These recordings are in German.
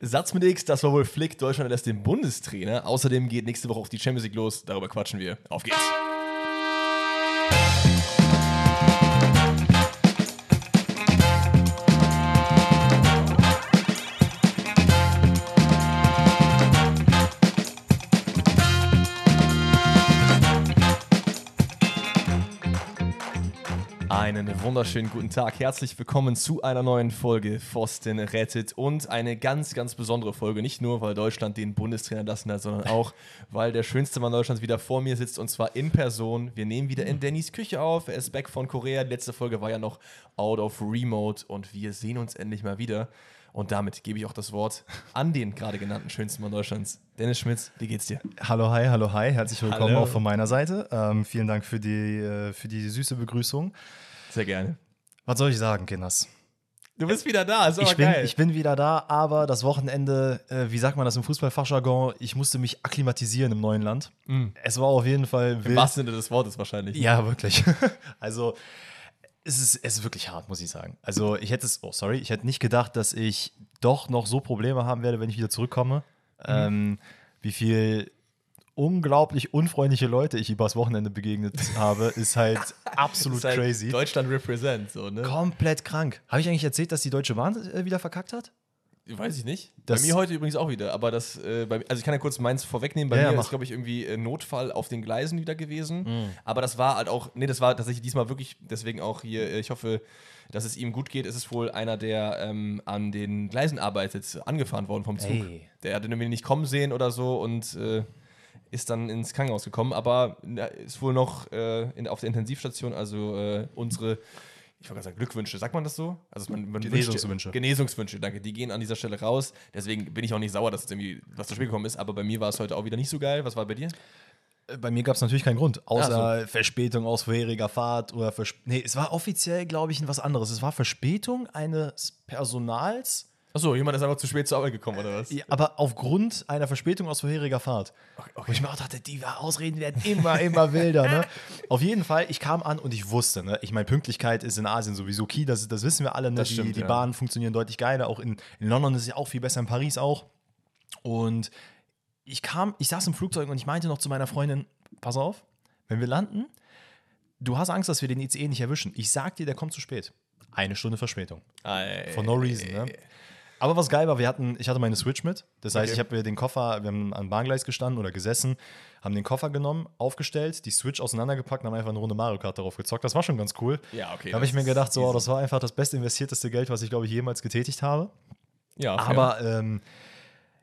Satz mit X, das war wohl Flick. Deutschland lässt den Bundestrainer. Außerdem geht nächste Woche auch die Champions League los. Darüber quatschen wir. Auf geht's. Einen wunderschönen guten Tag. Herzlich willkommen zu einer neuen Folge Pfosten rettet und eine ganz, ganz besondere Folge. Nicht nur, weil Deutschland den Bundestrainer lassen hat, sondern auch, weil der schönste Mann Deutschlands wieder vor mir sitzt und zwar in Person. Wir nehmen wieder in Dannys Küche auf. Er ist back von Korea. Die letzte Folge war ja noch out of remote und wir sehen uns endlich mal wieder. Und damit gebe ich auch das Wort an den gerade genannten schönsten Mann Deutschlands. Dennis Schmitz, wie geht's dir? Hallo, hi, hallo, hi. Herzlich willkommen Hallo. auch von meiner Seite. Ähm, vielen Dank für die, äh, für die süße Begrüßung. Sehr gerne. Was soll ich sagen, Kinders? Du bist wieder da, ist aber Ich bin, geil. ich bin wieder da, aber das Wochenende, äh, wie sagt man das im Fußballfachjargon, ich musste mich akklimatisieren im neuen Land. Es war auf jeden Fall Im wild. wahrsten Sinne des Wortes wahrscheinlich. Ja, wirklich. also, es ist, es ist wirklich hart, muss ich sagen. Also, ich hätte es, oh, sorry, ich hätte nicht gedacht, dass ich doch noch so Probleme haben werde, wenn ich wieder zurückkomme. Mhm. Ähm, wie viel unglaublich unfreundliche Leute ich übers Wochenende begegnet habe, ist halt absolut Ist halt crazy. Deutschland represent, so, ne? Komplett krank. Habe ich eigentlich erzählt, dass die Deutsche Bahn äh, wieder verkackt hat? Weiß ich nicht. Das- bei mir heute übrigens auch wieder. Aber das, äh, bei, also ich kann ja kurz meins vorwegnehmen. Bei Ja, ja, mir mach. ist, glaube ich, irgendwie äh, Notfall auf den Gleisen wieder gewesen. Mhm. Aber das war halt auch, nee, das war tatsächlich diesmal wirklich, deswegen auch hier, äh, ich hoffe, dass es ihm gut geht. Es ist wohl einer, der ähm, an den Gleisen arbeitet, angefahren worden vom Zug. Ey. Der hatte irgendwie nicht kommen sehen oder so und äh, ist dann ins Krankenhaus gekommen. Aber ist wohl noch äh, in, auf der Intensivstation, also äh, unsere. Ich wollte gerade sagen, Glückwünsche, sagt man das so? Also man, man Genesungswünsche. Wünscht, Genesungswünsche, danke. Die gehen an dieser Stelle raus. Deswegen bin ich auch nicht sauer, dass es irgendwie was zu spät gekommen ist. Aber bei mir war es heute auch wieder nicht so geil. Was war bei dir? Äh, Bei mir gab es natürlich keinen Grund, außer Ach Verspätung aus vorheriger Fahrt oder Vers Nee, es war offiziell, glaube ich, was anderes. Es war Verspätung eines Personals, Achso, jemand ist einfach zu spät zur Arbeit gekommen, oder was? ja, aber aufgrund einer Verspätung aus vorheriger Fahrt. Wo ich mir auch dachte, die Ausreden werden immer, immer wilder. Ne? Auf jeden Fall, ich kam an und ich wusste, ne? ich meine, Pünktlichkeit ist in Asien sowieso key, das, das wissen wir alle. Ne? Das die stimmt, die ja. Bahnen funktionieren deutlich geiler, auch in, in London ist es ja auch viel besser, in Paris auch. Und ich kam, ich saß im Flugzeug und ich meinte noch zu meiner Freundin, pass auf, wenn wir landen, du hast Angst, dass wir den ICE nicht erwischen. Ich sag dir, der kommt zu spät. Eine Stunde Verspätung. Ei, For no reason, ne? Aber was geil war, wir hatten, ich hatte meine Switch mit. Das heißt, Okay. ich habe mir den Koffer, wir haben am Bahngleis gestanden oder gesessen, haben den Koffer genommen, aufgestellt, die Switch auseinandergepackt und haben einfach eine Runde Mario Kart darauf gezockt. Das war schon ganz cool. Ja, okay. Da habe ich mir gedacht, so, oh, das war einfach das best investierteste Geld, was ich, glaube ich, jemals getätigt habe. Ja, fair. Aber ähm,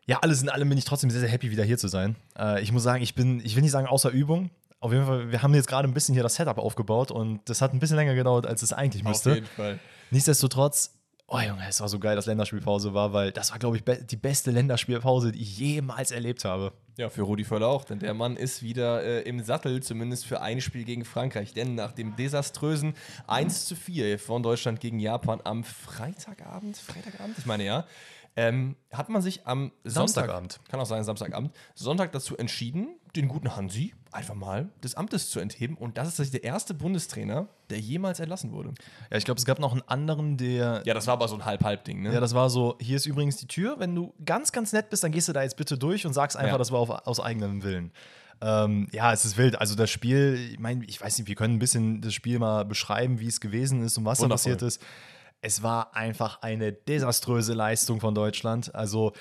ja, alles in allem bin ich trotzdem sehr, sehr happy, wieder hier zu sein. Äh, ich muss sagen, ich bin, ich will nicht sagen außer Übung. Auf jeden Fall, wir haben jetzt gerade ein bisschen hier das Setup aufgebaut und das hat ein bisschen länger gedauert, als es eigentlich Auf müsste. jeden Fall. Nichtsdestotrotz, oh Junge, es war so geil, dass Länderspielpause war, weil das war, glaube ich, be die beste Länderspielpause, die ich jemals erlebt habe. Ja, für Rudi Völler auch, denn der Mann ist wieder äh, im Sattel, zumindest für ein Spiel gegen Frankreich. Denn nach dem desaströsen 1 zu 4 von Deutschland gegen Japan am Freitagabend, Freitagabend, ich meine ja, ähm, hat man sich am Sonntag, Samstagabend. kann auch sein Samstagabend, Sonntag dazu entschieden, den guten Hansi einfach mal des Amtes zu entheben. Und das ist tatsächlich der erste Bundestrainer, der jemals entlassen wurde. Ja, ich glaube, es gab noch einen anderen, der. Ja, das war aber so ein Halb-Halb-Ding, ne? Ja, das war so, hier ist übrigens die Tür. Wenn du ganz, ganz nett bist, dann gehst du da jetzt bitte durch und sagst einfach, Ja. das war auf, aus eigenem Willen. Ähm, ja, es ist wild. Also das Spiel, ich meine, ich weiß nicht, wir können ein bisschen das Spiel mal beschreiben, wie es gewesen ist und was da passiert ist. Es war einfach eine desaströse Leistung von Deutschland. Also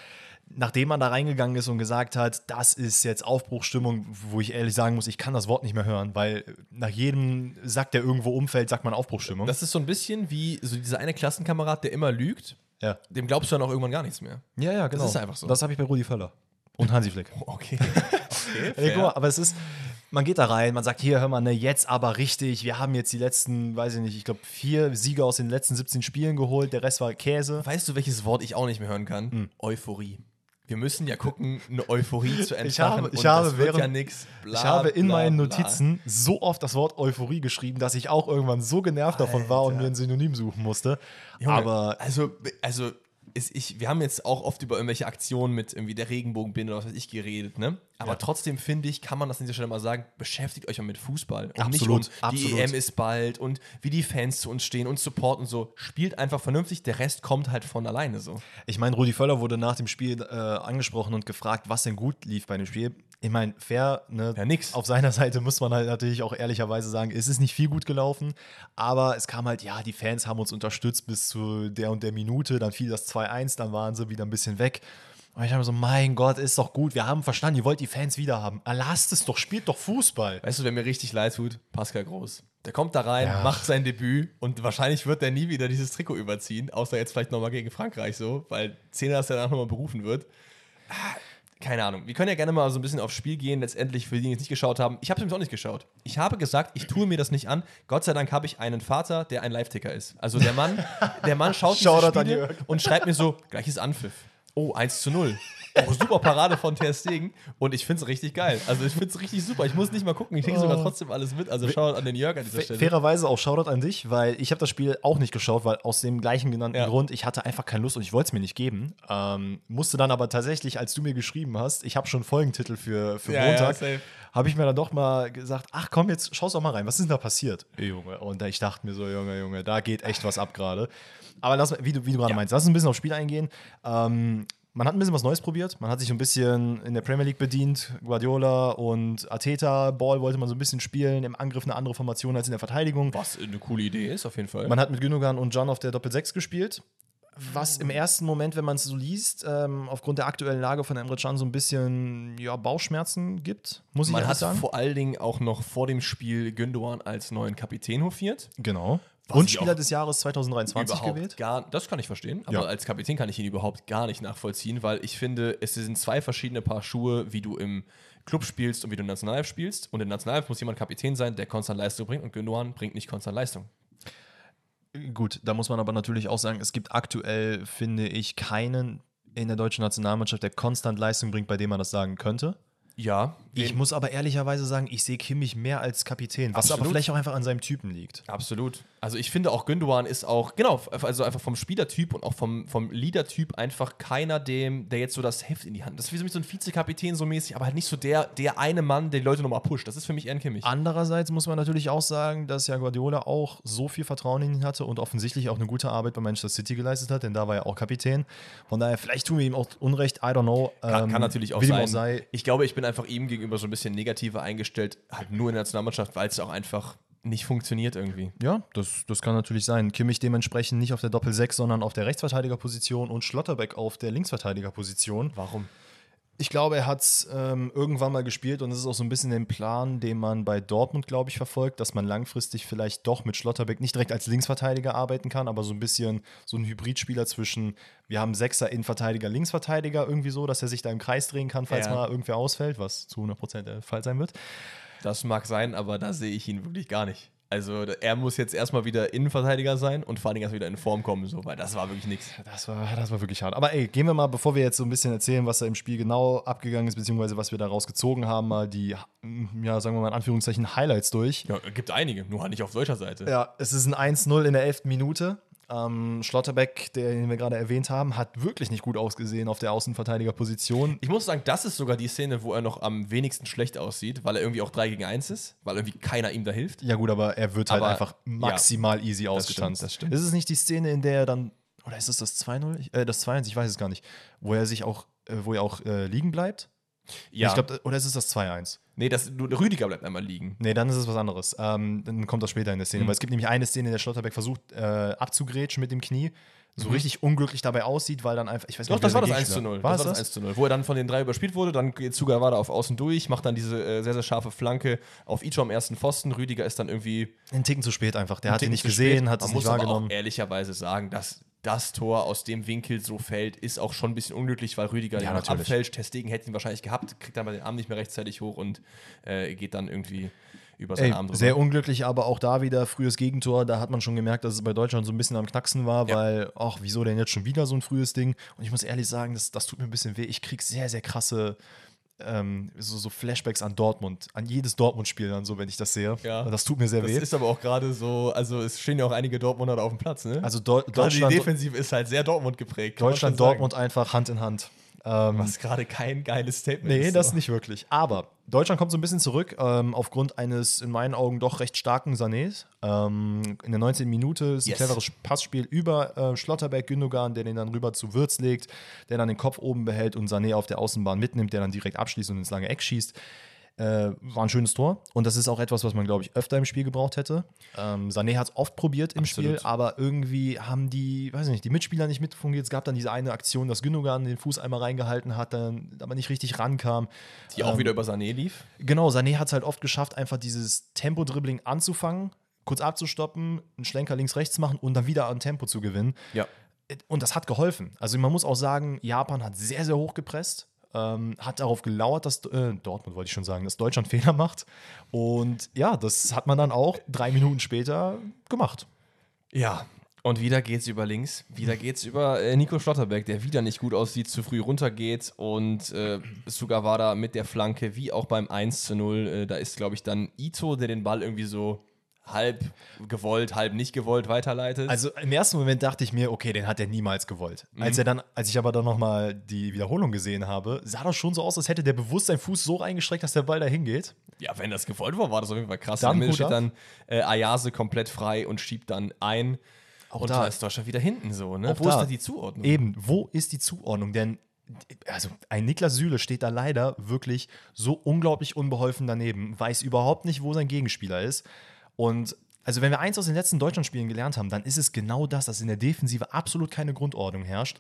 nachdem man da reingegangen ist und gesagt hat, das ist jetzt Aufbruchsstimmung, wo ich ehrlich sagen muss, ich kann das Wort nicht mehr hören, weil nach jedem Sack, der irgendwo umfällt, sagt man Aufbruchsstimmung. das ist so ein bisschen wie so dieser eine Klassenkamerad, der immer lügt. ja. Dem glaubst du dann auch irgendwann gar nichts mehr. ja, ja, genau. ist einfach so. Das habe ich bei Rudi Völler und Hansi Flick. Okay. okay Ey, guck mal, aber es ist, man geht da rein, man sagt, hier, hör mal, ne, jetzt aber richtig. Wir haben jetzt die letzten, weiß ich nicht, ich glaube, vier Siege aus den letzten 17 Spielen geholt. Der Rest war Käse. Weißt du, welches Wort ich auch nicht mehr hören kann? Hm. Euphorie. Wir müssen ja gucken, eine Euphorie zu entfachen. Ich habe- ich und habe während- ja nix. Bla, ich habe in bla, meinen bla. Notizen so oft das Wort Euphorie geschrieben, dass ich auch irgendwann so genervt davon war und Alter. mir ein Synonym suchen musste. Junge, aber also, also ist ich, wir haben jetzt auch oft über irgendwelche Aktionen mit irgendwie der Regenbogenbinde oder was weiß ich geredet, ne? Aber Ja. trotzdem finde ich, kann man das an dieser Stelle mal sagen, beschäftigt euch mal mit Fußball. Und Absolut, nicht um, die absolut. EM ist bald und wie die Fans zu uns stehen und Support und so. Spielt einfach vernünftig, der Rest kommt halt von alleine so. Ich meine, Rudi Völler wurde nach dem Spiel äh, angesprochen und gefragt, was denn gut lief bei dem Spiel. Ich meine, fair, ne? Ja, nix. Auf seiner Seite muss man halt natürlich auch ehrlicherweise sagen, es ist nicht viel gut gelaufen, aber es kam halt, ja, die Fans haben uns unterstützt bis zu der und der Minute, dann fiel das 2-1, dann waren sie wieder ein bisschen weg. Und ich habe so, mein Gott, ist doch gut, wir haben verstanden, ihr wollt die Fans wieder haben. Lasst es doch, spielt doch Fußball. Weißt du, wer mir richtig leid tut? Pascal Groß. Der kommt da rein, Ja. macht sein Debüt und wahrscheinlich wird er nie wieder dieses Trikot überziehen, außer jetzt vielleicht nochmal gegen Frankreich so, weil Zehner das danach nochmal berufen wird. Ah, Keine Ahnung. Wir können ja gerne mal so ein bisschen aufs Spiel gehen, letztendlich für die, die es nicht geschaut haben. Ich habe es übrigens auch nicht geschaut. Ich habe gesagt, ich tue mir das nicht an. Gott sei Dank habe ich einen Vater, der ein Live-Ticker ist. Also der Mann, der Mann schaut diese Shoutout an Spiele Jörg. und schreibt mir so, gleiches Anpfiff. Oh, 1 zu 0. Oh, super Parade von Ter Stegen. Und ich finde es richtig geil. Also ich finde es richtig super. Ich muss nicht mal gucken. Ich kriege sogar trotzdem alles mit. Also schaut an den Jörg an dieser Stelle. Fairerweise auch Shoutout an dich, weil ich habe das Spiel auch nicht geschaut, weil aus dem gleichen genannten Ja. Grund, ich hatte einfach keine Lust und ich wollte es mir nicht geben. Ähm, musste dann aber tatsächlich, als du mir geschrieben hast, ich habe schon Folgentitel für, für Ja, ja, Montag, safe. habe ich mir dann doch mal gesagt, ach komm, jetzt schaust doch mal rein, was ist denn da passiert? Junge. Und da, ich dachte mir so, Junge, Junge, da geht echt was ab gerade. Aber lass, wie du, wie du gerade Ja. meinst, lass uns ein bisschen aufs Spiel eingehen. Ähm, man hat ein bisschen was Neues probiert. Man hat sich ein bisschen in der Premier League bedient. Guardiola und Arteta, Ball wollte man so ein bisschen spielen. Im Angriff eine andere Formation als in der Verteidigung. Was eine coole Idee ist, auf jeden Fall. Man hat mit Gündogan und John auf der Doppel-6 gespielt. Was im ersten Moment, wenn man es so liest, ähm, aufgrund der aktuellen Lage von Emre Can so ein bisschen ja, Bauchschmerzen gibt, muss ich Man ehrlich hat sagen. vor allen Dingen auch noch vor dem Spiel Gündogan als neuen Kapitän hofiert. Genau. Was Und Spieler des Jahres 2023 überhaupt gewählt. gar, das kann ich verstehen, aber Ja. als Kapitän kann ich ihn überhaupt gar nicht nachvollziehen, weil ich finde, es sind zwei verschiedene Paar Schuhe, wie du im Club spielst und wie du im Nationalelf spielst. Und im Nationalelf muss jemand Kapitän sein, der konstant Leistung bringt und Gündogan bringt nicht konstant Leistung. Gut, da muss man aber natürlich auch sagen, es gibt aktuell, finde ich, keinen in der deutschen Nationalmannschaft, der konstant Leistung bringt, bei dem man das sagen könnte. Ja, Ich muss aber ehrlicherweise sagen, ich sehe Kimmich mehr als Kapitän, was aber Absolut. vielleicht auch einfach an seinem Typen liegt. Absolut. Also ich finde auch Gündogan ist auch, genau, also einfach vom Spielertyp und auch vom, vom Leadertyp einfach keiner, dem, der jetzt so das Heft in die Hand. Das ist wie so ein Vizekapitän so mäßig, aber halt nicht so der, der eine Mann, der die Leute nochmal pusht. Das ist für mich eher ein Kimmich. Andererseits muss man natürlich auch sagen, dass ja Guardiola auch so viel Vertrauen in ihn hatte und offensichtlich auch eine gute Arbeit bei Manchester City geleistet hat, denn da war er auch Kapitän. Von daher, vielleicht tun wir ihm auch Unrecht, I don't know. Kann, Ähm, kann natürlich auch sein. Auch sei. Ich glaube, ich bin einfach ihm gegenüber so ein bisschen negativer eingestellt, halt nur in der Nationalmannschaft, weil es auch einfach nicht funktioniert irgendwie. Ja, das, das kann natürlich sein. Kimmich dementsprechend nicht auf der Doppel-6, sondern auf der Rechtsverteidigerposition und Schlotterbeck auf der Linksverteidigerposition. Warum? Ich glaube, er hat es ähm, irgendwann mal gespielt und es ist auch so ein bisschen den Plan, den man bei Dortmund, glaube ich, verfolgt, dass man langfristig vielleicht doch mit Schlotterbeck nicht direkt als Linksverteidiger arbeiten kann, aber so ein bisschen so ein Hybridspieler zwischen, wir haben Sechser, Innenverteidiger, Linksverteidiger, irgendwie so, dass er sich da im Kreis drehen kann, falls Ja. mal irgendwer ausfällt, was zu 100% der Fall sein wird. Das mag sein, aber da sehe ich ihn wirklich gar nicht. Also er muss jetzt erstmal wieder Innenverteidiger sein und vor allen Dingen erst wieder in Form kommen, so, weil das war wirklich nichts. Das war, das war wirklich hart. Aber ey, gehen wir mal, bevor wir jetzt so ein bisschen erzählen, was da im Spiel genau abgegangen ist, beziehungsweise was wir daraus gezogen haben, mal die, ja, sagen wir mal in Anführungszeichen, Highlights durch. Ja, gibt einige, nur halt nicht auf deutscher Seite. Ja, es ist ein 1-0 in der 11. Minute. Ähm, Schlotterbeck, den wir gerade erwähnt haben, hat wirklich nicht gut ausgesehen auf der Außenverteidigerposition. Ich muss sagen, das ist sogar die Szene, wo er noch am wenigsten schlecht aussieht, weil er irgendwie auch 3 gegen 1 ist, weil irgendwie keiner ihm da hilft. Ja, gut, aber er wird halt Aber, einfach maximal easy ausgetanzt. stimmt, das stimmt. Ist es nicht die Szene, in der er dann, oder ist es das 2-0? Ich- Äh, das 2-1, ich weiß es gar nicht. Wo er sich auch, äh, wo er auch äh, liegen bleibt? Ja, Ich glaube, oder ist es das 2-1? Nee, das, Rüdiger bleibt einmal liegen. Nee, dann ist es was anderes. Ähm, dann kommt das später in der Szene. Mhm. Weil es gibt nämlich eine Szene, in der Schlotterbeck versucht äh, abzugrätschen mit dem Knie. So Mhm. richtig unglücklich dabei aussieht, weil dann einfach, ich weiß Doch, nicht, das war das der 1 zu Gegenspieler- 0. War das das das? 1 zu 0. Wo er dann von den drei überspielt wurde, dann geht Sugawada auf außen durch, macht dann diese äh, sehr, sehr scharfe Flanke auf Icho am ersten Pfosten. Rüdiger ist dann irgendwie Einen Ticken zu spät einfach. Der hat ihn nicht gesehen, spät. hat Man es muss nicht aber wahrgenommen. auch ehrlicherweise sagen, dass das Tor aus dem Winkel so fällt, ist auch schon ein bisschen unglücklich, weil Rüdiger Ja, natürlich. abfälscht. Testegen hätte ihn wahrscheinlich gehabt, kriegt dann bei den Arm nicht mehr rechtzeitig hoch und äh, geht dann irgendwie über seinen Ey, Arm drüber. sehr unglücklich, aber auch da wieder frühes Gegentor. Da hat man schon gemerkt, dass es bei Deutschland so ein bisschen am Knacksen war, Ja. weil, ach, wieso denn jetzt schon wieder so ein frühes Ding? Und ich muss ehrlich sagen, das, das tut mir ein bisschen weh. Ich krieg sehr, sehr krasse ähm, so, so Flashbacks an Dortmund, an jedes Dortmund-Spiel dann so, wenn ich das sehe. Ja. Das tut mir sehr Das weh. ist aber auch gerade so, also es stehen ja auch einige Dortmunder auf dem Platz, ne? Also Deu gerade die Deutschland, Defensive ist halt sehr Dortmund geprägt. Deutschland. Dortmund einfach Hand in Hand. Ähm, Was gerade kein geiles Statement Nee, ist. das so. nicht wirklich. Aber Deutschland kommt so ein bisschen zurück ähm, aufgrund eines in meinen Augen doch recht starken Sanés. Ähm, in der 19. Minute ist ein Yes. cleveres Passspiel über äh, Schlotterberg Gündogan, der den dann rüber zu Würz legt, der dann den Kopf oben behält und Sané auf der Außenbahn mitnimmt, der dann direkt abschließt und ins lange Eck schießt. Äh, war ein schönes Tor. Und das ist auch etwas, was man, glaube ich, öfter im Spiel gebraucht hätte. Ähm, Sané hat es oft probiert im Absolut. Spiel, aber irgendwie haben die, weiß ich nicht, die Mitspieler nicht mitfungiert. Es gab dann diese eine Aktion, dass Gündogan den Fuß einmal reingehalten hat, dann aber nicht richtig rankam. Die auch Ähm, wieder über Sané lief. Genau, Sané hat es halt oft geschafft, einfach dieses Tempo-Dribbling anzufangen, kurz abzustoppen, einen Schlenker links-rechts machen und dann wieder an Tempo zu gewinnen. Ja. Und das hat geholfen. Also man muss auch sagen, Japan hat sehr, sehr hoch gepresst, ähm, hat darauf gelauert, dass äh, Dortmund wollte ich schon sagen, dass Deutschland Fehler macht. Und ja, das hat man dann auch drei Minuten später gemacht. Ja. Und wieder geht's über links. Wieder geht's über äh, Nico Schlotterberg, der wieder nicht gut aussieht, zu früh runtergeht und äh, Sugawara mit der Flanke, wie auch beim 1 zu 0. Äh, da ist, glaube ich, dann Ito, der den Ball irgendwie so halb gewollt, halb nicht gewollt weiterleitet. Also im ersten Moment dachte ich mir, okay, den hat er niemals gewollt. Als er dann, als ich aber dann nochmal die Wiederholung gesehen habe, sah das schon so aus, als hätte der bewusst seinen Fuß so reingestreckt, dass der Ball dahin geht. ja, wenn das gewollt war, war das auf jeden Fall krass. Dann steht ab. dann äh, Ayase komplett frei und schiebt dann ein. Auch und da- da ist Deutschland wieder hinten so, ne? Auch Wo ist da. da die Zuordnung? Eben, wo ist die Zuordnung? Denn also ein Niklas Süle steht da leider wirklich so unglaublich unbeholfen daneben, weiß überhaupt nicht, wo sein Gegenspieler ist. Und also wenn wir eins aus den letzten Deutschlandspielen gelernt haben, dann ist es genau das, dass in der Defensive absolut keine Grundordnung herrscht.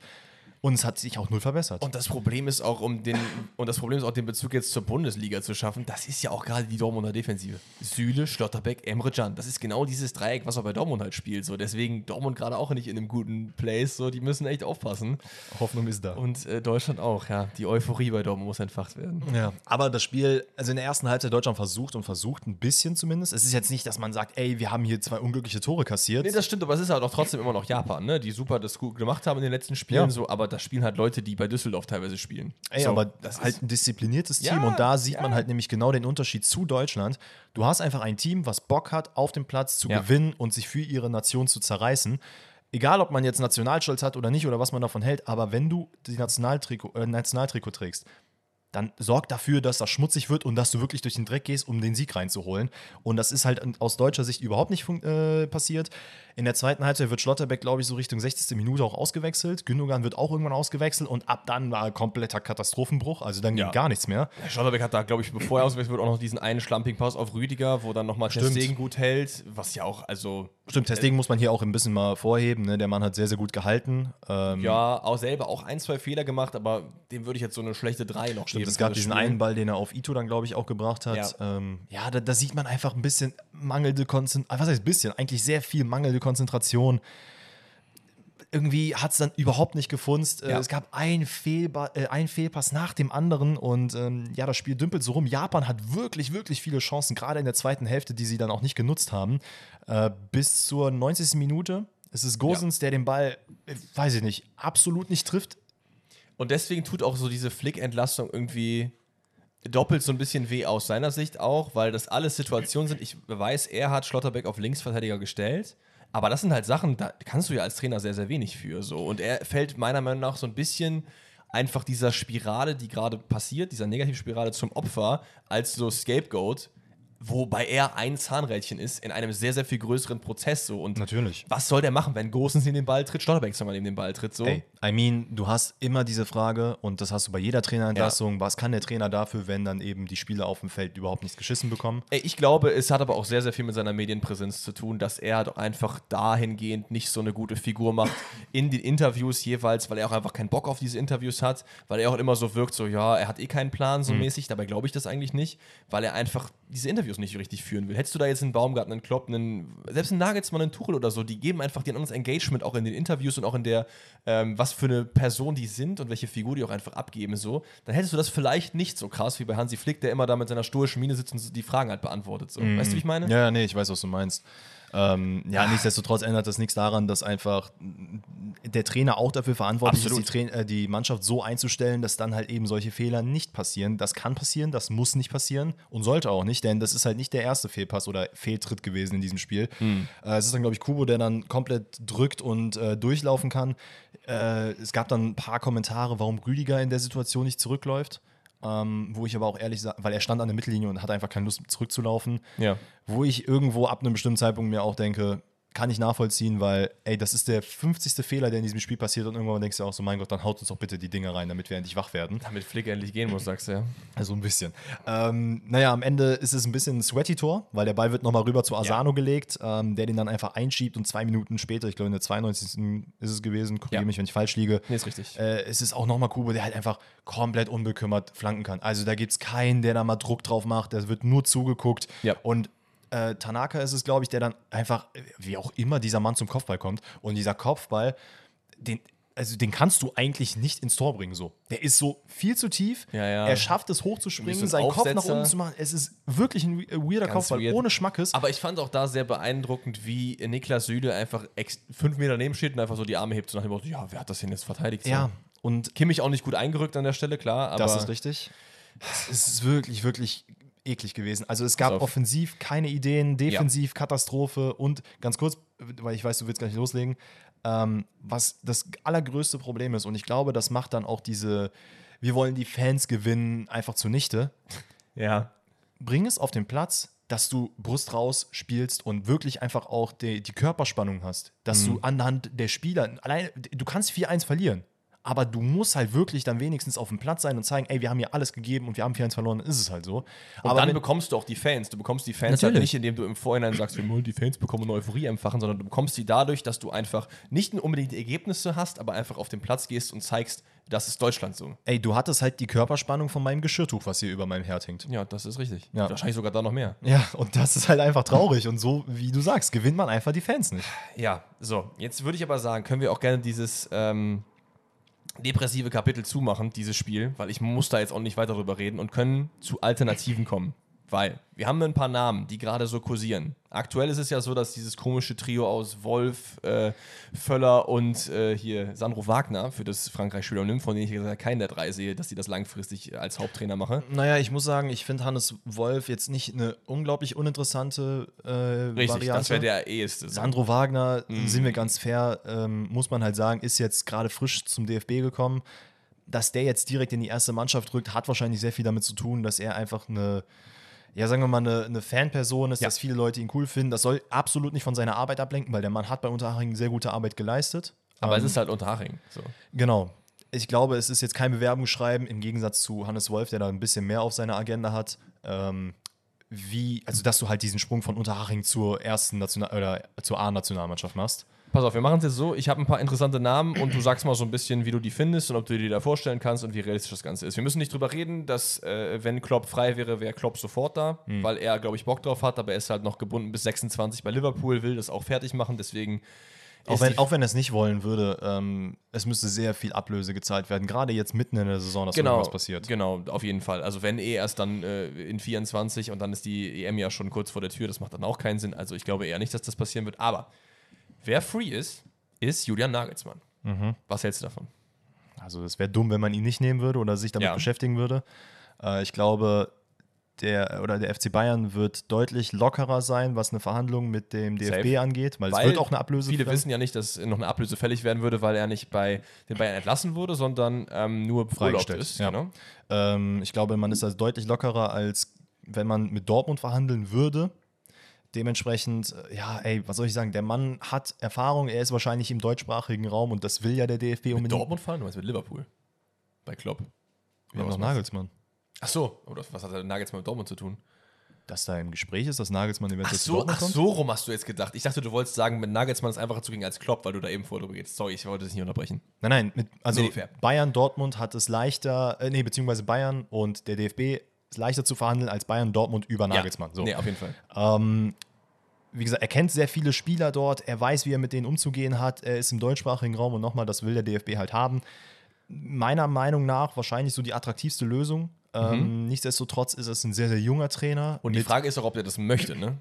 Und es hat sich auch null verbessert. Und das Problem ist auch, um den, und das Problem ist auch, den Bezug jetzt zur Bundesliga zu schaffen, das ist ja auch gerade die Dortmunder Defensive. Süle, Schlotterbeck, Emre Can. Das ist genau dieses Dreieck, was auch bei Dortmund halt spielt. So. Deswegen Dortmund gerade auch nicht in einem guten Place. So. Die müssen echt aufpassen. Hoffnung ist da. Und äh, Deutschland auch, ja. Die Euphorie bei Dortmund muss entfacht werden. Ja, aber das Spiel, also in der ersten Halbzeit Deutschland versucht und versucht ein bisschen zumindest. Es ist jetzt nicht, dass man sagt, ey, wir haben hier zwei unglückliche Tore kassiert. Nee, das stimmt, aber es ist halt auch trotzdem immer noch Japan, ne? die super das gut gemacht haben in den letzten Spielen. Ja. So, aber das spielen halt Leute, die bei Düsseldorf teilweise spielen. Ey, so, aber das halt ist, ein diszipliniertes Ja, Team und da sieht ja. man halt nämlich genau den Unterschied zu Deutschland. Du hast einfach ein Team, was Bock hat, auf dem Platz zu Ja. gewinnen und sich für ihre Nation zu zerreißen. Egal, ob man jetzt Nationalstolz hat oder nicht oder was man davon hält, aber wenn du die Nationaltrikot, äh, Nationaltrikot trägst, dann sorg dafür, dass das schmutzig wird und dass du wirklich durch den Dreck gehst, um den Sieg reinzuholen. Und das ist halt aus deutscher Sicht überhaupt nicht äh, passiert. In der zweiten Halbzeit wird Schlotterbeck, glaube ich, so Richtung 60. Minute auch ausgewechselt. Gündogan wird auch irgendwann ausgewechselt und ab dann war kompletter Katastrophenbruch. Also dann ging Ja. gar nichts mehr. Schlotterbeck hat da, glaube ich, bevor er ausgewechselt wird, auch noch diesen einen schlampigen Pass auf Rüdiger, wo dann nochmal. Stegen gut hält, was ja auch, also Stimmt, deswegen muss man hier auch ein bisschen mal vorheben. Ne? Der Mann hat sehr, sehr gut gehalten. Ähm, ja, auch selber auch ein, zwei Fehler gemacht, aber dem würde ich jetzt so eine schlechte 3 noch Stimmt, geben. es gab diesen Spiel. einen Ball, den er auf Ito dann, glaube ich, auch gebracht hat. Ja, ähm, ja da, da sieht man einfach ein bisschen mangelnde Konzentration. Was heißt ein bisschen? Eigentlich sehr viel mangelnde Konzentration. Irgendwie hat es dann überhaupt nicht gefunzt. Äh, Ja. Es gab ein, Fehlba äh, ein Fehlpass nach dem anderen und ähm, ja, das Spiel dümpelt so rum. Japan hat wirklich, wirklich viele Chancen, gerade in der zweiten Hälfte, die sie dann auch nicht genutzt haben. Äh, bis zur 90. Minute. Es ist Gosens, der den Ball, äh, weiß ich nicht, absolut nicht trifft. Und deswegen tut auch so diese Flick-Entlastung irgendwie doppelt so ein bisschen weh aus seiner Sicht auch, weil das alles Situationen sind. Ich weiß, er hat Schlotterbeck auf Linksverteidiger gestellt. Aber das sind halt Sachen, da kannst du ja als Trainer sehr, sehr wenig für. So. Und er fällt meiner Meinung nach so ein bisschen einfach dieser Spirale, die gerade passiert, dieser Negativspirale zum Opfer, als so Scapegoat, wobei er ein Zahnrädchen ist in einem sehr, sehr viel größeren Prozess. So. Und Natürlich. was soll der machen, wenn Gosens neben den Ball tritt, Schlotterbeck zweimal neben den Ball tritt? So. Ey, I mean, du hast immer diese Frage und das hast du bei jeder Trainerentlassung. Was kann der Trainer dafür, wenn dann eben die Spieler auf dem Feld überhaupt nichts geschissen bekommen? Ey, Ich glaube, es hat aber auch sehr, sehr viel mit seiner Medienpräsenz zu tun, dass er halt einfach dahingehend nicht so eine gute Figur macht in den Interviews jeweils, weil er auch einfach keinen Bock auf diese Interviews hat, weil er auch immer so wirkt, so ja, er hat eh keinen Plan so mäßig, dabei glaube ich das eigentlich nicht, weil er einfach diese Interviews nicht richtig führen will. Hättest du da jetzt einen Baumgarten, einen Klopp, einen, selbst einen Nagelsmann, einen Tuchel oder so, die geben einfach dir ein anderes Engagement auch in den Interviews und auch in der, ähm, was für eine Person die sind und welche Figur die auch einfach abgeben, so, dann hättest du das vielleicht nicht so krass wie bei Hansi Flick, der immer da mit seiner stoischen Miene sitzt und die Fragen halt beantwortet. So. Weißt du, wie ich meine? Ja, nee, ich weiß, was du meinst. Ähm, ja, nichtsdestotrotz ändert das nichts daran, dass einfach der Trainer auch dafür verantwortlich Absolut. ist, die, äh, die Mannschaft so einzustellen, dass dann halt eben solche Fehler nicht passieren. Das kann passieren, das muss nicht passieren und sollte auch nicht, denn das ist halt nicht der erste Fehlpass oder Fehltritt gewesen in diesem Spiel. Äh, es ist dann, glaube ich, Kubo, der dann komplett drückt und äh, durchlaufen kann. Äh, es gab dann ein paar Kommentare, warum Rüdiger in der Situation nicht zurückläuft. Ähm, wo ich aber auch ehrlich sage, weil er stand an der Mittellinie und hat einfach keine Lust zurückzulaufen. Ja. Wo ich irgendwo ab einem bestimmten Zeitpunkt mir auch denke, kann ich nachvollziehen, weil, ey, das ist der 50. Fehler, der in diesem Spiel passiert und irgendwann denkst du auch so, mein Gott, dann haut uns doch bitte die Dinge rein, damit wir endlich wach werden. Damit Flick endlich gehen muss, sagst du ja. Also ein bisschen. Ähm, naja, am Ende ist es ein bisschen ein Sweaty-Tor, weil der Ball wird nochmal rüber zu Asano gelegt, ähm, der den dann einfach einschiebt und zwei Minuten später, ich glaube in der 92. ist es gewesen, korrigiere Ja. mich, wenn ich falsch liege, Nee, ist richtig. äh, es ist auch nochmal Kubo, der halt einfach komplett unbekümmert flanken kann. Also da gibt es keinen, der da mal Druck drauf macht, da wird nur zugeguckt. Ja. Und äh, Tanaka ist es, glaube ich, der dann einfach, äh, wie auch immer, dieser Mann zum Kopfball kommt. Und dieser Kopfball, den, also den kannst du eigentlich nicht ins Tor bringen. So. Der ist so viel zu tief. Ja, ja. Er schafft es hochzuspringen, so seinen Kopf nach Aufsetzer. unten zu machen. Es ist wirklich ein we- weirder Ganz Kopfball, weird. ohne Schmackes. Aber ich fand auch da sehr beeindruckend, wie Niklas Süle einfach fünf Meter neben steht und einfach so die Arme hebt, so nach dem Motto, ja, wer hat das denn jetzt verteidigt? So. ja, und Kimmich auch nicht gut eingerückt an der Stelle, klar, aber Das ist richtig. Es ist wirklich, wirklich eklig gewesen. Also es gab offensiv keine Ideen, defensiv Katastrophe und ganz kurz, weil ich weiß, du willst gar nicht loslegen, ähm, was das allergrößte Problem ist und ich glaube, das macht dann auch diese, wir wollen die Fans gewinnen, einfach zunichte. ja. Bring es auf den Platz, dass du Brust raus spielst und wirklich einfach auch die, die Körperspannung hast. Dass du anhand der Spieler, allein, du kannst 4-1 verlieren. Aber du musst halt wirklich dann wenigstens auf dem Platz sein und zeigen, ey, wir haben hier alles gegeben und wir haben 4-1 verloren, dann ist es halt so. Und aber dann bekommst du auch die Fans. Du bekommst die Fans halt Natürlich. nicht, indem du im Vorhinein sagst, wir wollen die Fans bekommen und Euphorie empfachen, sondern du bekommst die dadurch, dass du einfach nicht unbedingt die Ergebnisse hast, aber einfach auf den Platz gehst und zeigst, das ist Deutschland so. ey, du hattest halt die Körperspannung von meinem Geschirrtuch, was hier über meinem Herd hängt. Ja, das ist richtig. Ja. Wahrscheinlich sogar da noch mehr. Ja, und das ist halt einfach traurig. Und so, wie du sagst, gewinnt man einfach die Fans nicht. Ja, so. Jetzt würde ich aber sagen, können wir auch gerne dieses ähm, depressive Kapitel zumachen, dieses Spiel, weil ich muss da jetzt auch nicht weiter drüber reden und können zu Alternativen kommen. Weil wir haben ein paar Namen, die gerade so kursieren. Aktuell ist es ja so, dass dieses komische Trio aus Wolf, äh, Völler und äh, hier Sandro Wagner für das Frankreich-Spiel nimmt, von denen ich gesagt keinen der drei sehe, dass die das langfristig als Haupttrainer machen. Naja, ich muss sagen, ich finde Hannes Wolf jetzt nicht eine unglaublich uninteressante äh, Richtig, Variante. das wäre der eheste. Sandro Wagner, sind wir ganz fair, ähm, muss man halt sagen, ist jetzt gerade frisch zum DFB gekommen. Dass der jetzt direkt in die erste Mannschaft rückt, hat wahrscheinlich sehr viel damit zu tun, dass er einfach eine, ja, sagen wir mal, eine, eine Fanperson ist, Ja. dass viele Leute ihn cool finden. Das soll absolut nicht von seiner Arbeit ablenken, weil der Mann hat bei Unterhaching sehr gute Arbeit geleistet. aber Ähm, es ist halt Unterhaching. So. Genau. Ich glaube, es ist jetzt kein Bewerbungsschreiben im Gegensatz zu Hannes Wolf, der da ein bisschen mehr auf seiner Agenda hat. Ähm, wie, also dass du halt diesen Sprung von Unterhaching zur ersten National oder zur A-Nationalmannschaft machst. Pass auf, wir machen es jetzt so. Ich habe ein paar interessante Namen und du sagst mal so ein bisschen, wie du die findest und ob du dir die da vorstellen kannst und wie realistisch das Ganze ist. Wir müssen nicht drüber reden, dass, äh, wenn Klopp frei wäre, wäre Klopp sofort da, weil er, glaube ich, Bock drauf hat, aber er ist halt noch gebunden bis 26 bei Liverpool, will das auch fertig machen, deswegen. Auch ist wenn, auch wenn er es nicht wollen würde, ähm, es müsste sehr viel Ablöse gezahlt werden. Gerade jetzt mitten in der Saison, dass genau, irgendwas passiert. Genau, auf jeden Fall. Also wenn eh erst dann äh, in 24 und dann ist die EM ja schon kurz vor der Tür, das macht dann auch keinen Sinn. Also ich glaube eher nicht, dass das passieren wird. Aber wer free ist, ist Julian Nagelsmann. Mhm. Was hältst du davon? Also es wäre dumm, wenn man ihn nicht nehmen würde oder sich damit Ja. beschäftigen würde. Äh, ich glaube, der oder der FC Bayern wird deutlich lockerer sein, was eine Verhandlung mit dem DFB Safe. angeht, weil, Weil es wird auch eine Ablöse Viele fällen. wissen ja nicht, dass noch eine Ablöse fällig werden würde, weil er nicht bei den Bayern entlassen wurde, sondern ähm, nur Freigestellt, ist. ja. Genau. Ähm, ich glaube, man ist also deutlich lockerer, als wenn man mit Dortmund verhandeln würde. Dementsprechend, äh, ja, ey, was soll ich sagen? Der Mann hat Erfahrung, er ist wahrscheinlich im deutschsprachigen Raum und das will ja der DFB Mit unbedingt. Dortmund fahren? Du meinst mit Liverpool? Bei Klopp. Wir haben was noch Nagelsmann. Ach so, oder was hat der Nagelsmann mit Dortmund zu tun? Dass da im Gespräch ist, dass Nagelsmann eventuell Ach zu so, Dortmund ach kommt. so rum hast du jetzt gedacht. Ich dachte, du wolltest sagen, mit Nagelsmann ist einfacher zu gehen als Klopp, weil du da eben vor drüber gehst. Sorry, ich wollte dich nicht unterbrechen. Nein, nein, mit, also Nee. Bayern, Dortmund hat es leichter, äh, nee, beziehungsweise Bayern und der DFB ist leichter zu verhandeln als Bayern, Dortmund über Nagelsmann. So. Nee, auf jeden Fall. Ähm, wie gesagt, er kennt sehr viele Spieler dort, er weiß, wie er mit denen umzugehen hat, er ist im deutschsprachigen Raum und nochmal, das will der DFB halt haben. Meiner Meinung nach wahrscheinlich so die attraktivste Lösung. Ähm, nichtsdestotrotz ist es ein sehr, sehr junger Trainer. Und die Frage ist auch, ob der das möchte, ne?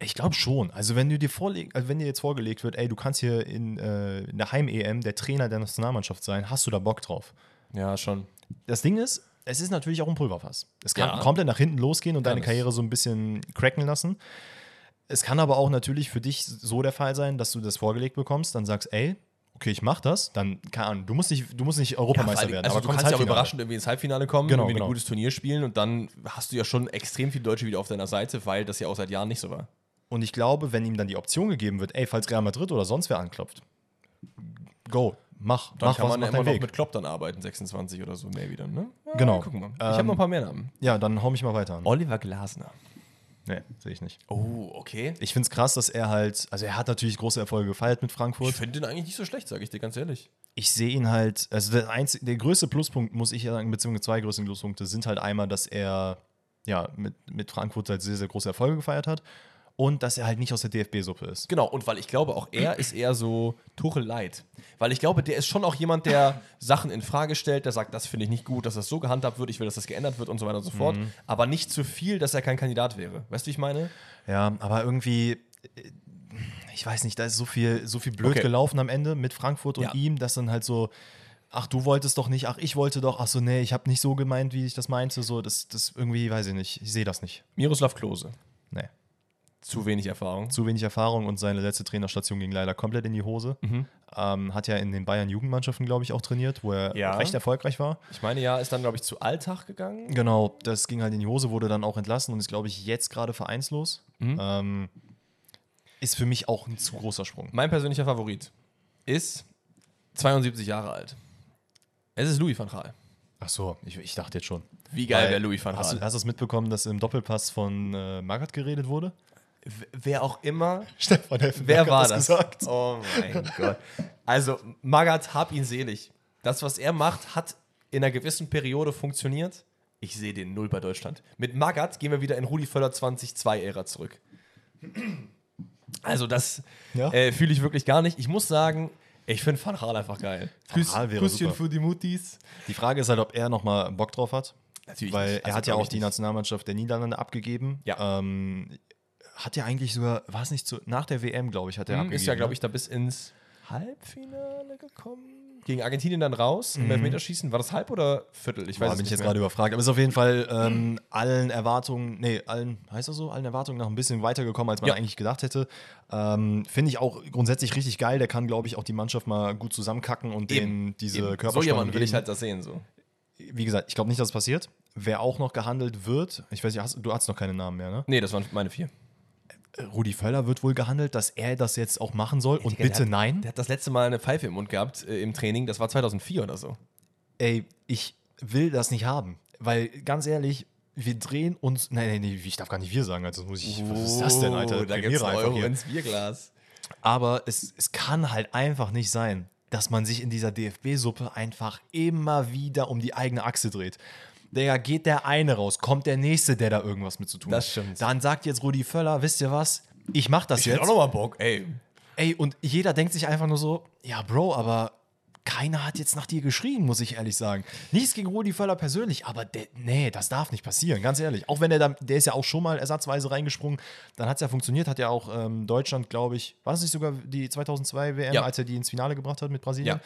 Ich glaube schon. Also wenn du dir vorleg also wenn dir jetzt vorgelegt wird, ey, du kannst hier in, äh, in der Heim-EM der Trainer der Nationalmannschaft sein, hast du da Bock drauf? Ja, schon. Das Ding ist, es ist natürlich auch ein Pulverfass. Es kann Ja. komplett nach hinten losgehen und Ja, deine Karriere so ein bisschen cracken lassen. Es kann aber auch natürlich für dich so der Fall sein, dass du das vorgelegt bekommst, dann sagst, ey, okay, ich mach das, dann, keine Ahnung, du musst nicht, du musst nicht Europameister werden, also du kommst kannst ja auch überraschend irgendwie ins Halbfinale kommen, Genau, irgendwie genau. ein gutes Turnier spielen und dann hast du ja schon extrem viele Deutsche wieder auf deiner Seite, weil das ja auch seit Jahren nicht so war. Und ich glaube, wenn ihm dann die Option gegeben wird, ey, falls Real Madrid oder sonst wer anklopft, go, mach, Dann mach kann was, man ja mach immer noch Weg. mit Klopp dann arbeiten, 26 oder so, maybe dann, ne? Ja, Genau. Gucken wir. Ich Ähm, habe noch ein paar mehr Namen. Ja, dann hau mich mal weiter an. Oliver Glasner. Nee, sehe ich nicht. Oh, okay. Ich finde es krass, dass er halt, also er hat natürlich große Erfolge gefeiert mit Frankfurt. Ich finde den eigentlich nicht so schlecht, sage ich dir ganz ehrlich. ich sehe ihn halt, also der, einzige, der größte Pluspunkt, muss ich ja sagen, beziehungsweise zwei größte Pluspunkte sind halt einmal, dass er ja mit, mit Frankfurt halt sehr, sehr große Erfolge gefeiert hat und dass er halt nicht aus der DFB-Suppe ist. Genau, und weil ich glaube, auch er ist eher so Tuchel light. Weil ich glaube, der ist schon auch jemand, der Sachen in Frage stellt, der sagt, das finde ich nicht gut, dass das so gehandhabt wird, ich will, dass das geändert wird und so weiter und so fort. Aber nicht zu viel, dass er kein Kandidat wäre. Weißt du, wie ich meine? Ja, aber irgendwie, äh, ich weiß nicht, da ist so viel, so viel blöd Okay. gelaufen am Ende mit Frankfurt und Ja. ihm, dass dann halt so, ach, du wolltest doch nicht, ach, ich wollte doch, ach so, nee, ich habe nicht so gemeint, wie ich das meinte, so, das, das irgendwie, weiß ich nicht, ich sehe das nicht. Miroslav Klose. Nee. Zu wenig Erfahrung. zu wenig Erfahrung und seine letzte Trainerstation ging leider komplett in die Hose. Mhm. Ähm, hat ja in den Bayern-Jugendmannschaften, glaube ich, auch trainiert, wo er Ja. recht erfolgreich war. Ich meine, ja, ist dann, glaube ich, zu Alltag gegangen. Genau, das ging halt in die Hose, wurde dann auch entlassen und ist, glaube ich, jetzt gerade vereinslos. Mhm. Ähm, ist für mich auch ein zu großer Sprung. Mein persönlicher Favorit ist 72 Jahre alt. Es ist Louis van Gaal. Ach so, ich, ich dachte jetzt schon. Wie geil wäre Louis van Hast Gaal. hast du es mitbekommen, dass im Doppelpass von äh, Magath geredet wurde? Wer auch immer Stefan Wer war das? gesagt. Oh mein Gott. Also, Magath, hab ihn selig. Das, was er macht, hat in einer gewissen Periode funktioniert. Ich sehe den null bei Deutschland. Mit Magath gehen wir wieder in Rudi Völler 2002-Ära zurück. Also, das Ja? äh, fühle ich wirklich gar nicht. Ich muss sagen, ich finde Van Gaal einfach geil. Wäre Küsschen super. für die Mutis. Die Frage ist halt, ob er nochmal Bock drauf hat. Natürlich Weil nicht. er Also, hat ja auch die. Nationalmannschaft der Niederlande abgegeben. Ja. Ähm, hat ja eigentlich sogar, war es nicht zu, nach der WM, glaube ich, hat er Hm, abgegeben. Ist ja, glaube ne? ich, da bis ins Halbfinale gekommen. Gegen Argentinien dann raus im Elfmeterschießen. War das Halb oder Viertel? Ich weiß Boah, es bin nicht ich jetzt mehr. gerade überfragt. Aber ist auf jeden Fall ähm, allen Erwartungen, nee, allen, heißt das so, allen Erwartungen noch ein bisschen weitergekommen, als man Ja. eigentlich gedacht hätte. Ähm, Finde ich auch grundsätzlich richtig geil. Der kann, glaube ich, auch die Mannschaft mal gut zusammenkacken und denen diese Eben. Körperspannung So jemanden will ich halt das sehen. So. Wie gesagt, ich glaube nicht, dass es passiert. Wer auch noch gehandelt wird, ich weiß nicht, hast, du hast noch keine Namen mehr, ne? Nee, das waren meine vier. Rudi Völler wird wohl gehandelt, dass er das jetzt auch machen soll. Und Digga, bitte der hat, nein. Der hat das letzte Mal eine Pfeife im Mund gehabt äh, im Training. Das war 2004 oder so. Ey, ich will das nicht haben. Weil, ganz ehrlich, wir drehen uns. Nein, nein, nee, ich darf gar nicht wir sagen. Also muss ich. Was ist das denn, Alter? Oh, Da gibt's Euro hier. ins Bierglas. Aber es, es kann halt einfach nicht sein, dass man sich in dieser DFB-Suppe einfach immer wieder um die eigene Achse dreht. Digga, geht der eine raus, kommt der nächste, der da irgendwas mit zu tun Das hat. stimmt. Dann sagt jetzt Rudi Völler, wisst ihr was? Ich mach das Ich jetzt. hätte auch nochmal Bock. Ey, Ey, und jeder denkt sich einfach nur so, ja, Bro, aber keiner hat jetzt nach dir geschrien, muss ich ehrlich sagen. Nichts gegen Rudi Völler persönlich, aber der, nee, das darf nicht passieren, ganz ehrlich. Auch wenn er da, der ist ja auch schon mal ersatzweise reingesprungen, dann hat es ja funktioniert, hat ja auch ähm, Deutschland, glaube ich, war das nicht sogar die 2002 WM, Ja. als er die ins Finale gebracht hat mit Brasilien? Ja.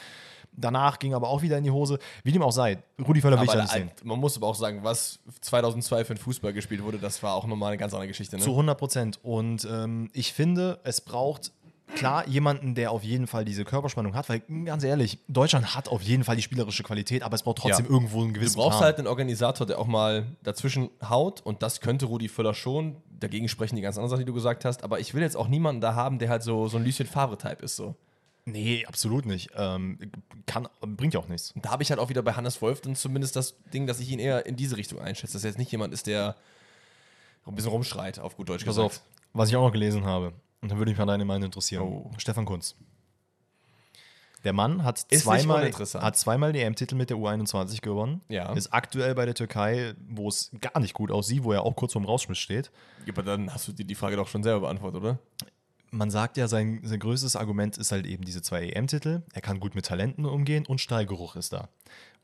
Danach ging aber auch wieder in die Hose. Wie dem auch sei, Rudi Völler will ich da nicht sehen. man muss aber auch sagen, was 2002 für ein Fußball gespielt wurde, das war auch nochmal eine ganz andere Geschichte. Ne? Zu 100 Prozent. Und ähm, ich finde, es braucht klar jemanden, der auf jeden Fall diese Körperspannung hat, weil ganz ehrlich, Deutschland hat auf jeden Fall die spielerische Qualität, aber es braucht trotzdem Ja. irgendwo einen Du gewissen brauchst Rahmen. halt einen Organisator, der auch mal dazwischen haut und das könnte Rudi Völler schon. Dagegen sprechen die ganz anderen Sachen, die du gesagt hast. Aber ich will jetzt auch niemanden da haben, der halt so, so ein Lucien Favre-Type ist. So. Nee, absolut nicht. Ähm, kann, bringt ja auch nichts. Da habe ich halt auch wieder bei Hannes Wolf dann zumindest das Ding, dass ich ihn eher in diese Richtung einschätze. Dass er jetzt nicht jemand ist, der ein bisschen rumschreit, auf gut Deutsch Pass gesagt. auf, was ich auch noch gelesen habe, und da würde mich mal deine Meinung interessieren. Oh. Stefan Kunz. Der Mann hat zweimal, hat zweimal die EM-Titel mit der U21 gewonnen. Ja. Ist aktuell bei der Türkei, wo es gar nicht gut aussieht, wo er auch kurz vorm Rausschmiss steht. Ja, Aber dann hast du dir die Frage doch schon selber beantwortet, oder? Man sagt ja, sein, sein größtes Argument ist halt eben diese zwei EM-Titel. Er kann gut mit Talenten umgehen und Stallgeruch ist da.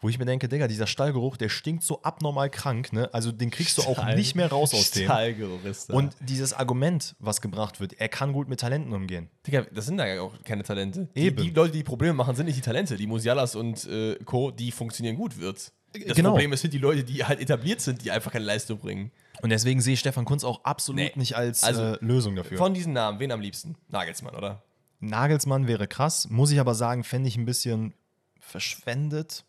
Wo ich mir denke, Digga, dieser Stallgeruch, der stinkt so abnormal krank, ne? Also den kriegst du auch Stall- nicht mehr raus aus dem. Stallgeruch ist da. Und dieses Argument, was gebracht wird, er kann gut mit Talenten umgehen. Digga, das sind da ja auch keine Talente. Die, Eben. die Leute, die Probleme machen, sind nicht die Talente. Die Musialas und äh, Co., die funktionieren gut, wird. Das Genau. Problem ist, sind die Leute, die halt etabliert sind, die einfach keine Leistung bringen. Und deswegen sehe ich Stefan Kunz auch absolut Nee. nicht als Also, äh, Lösung dafür. Von diesen Namen, wen am liebsten? Nagelsmann, oder? Nagelsmann wäre krass, muss ich aber sagen, fände ich ein bisschen verschwendet.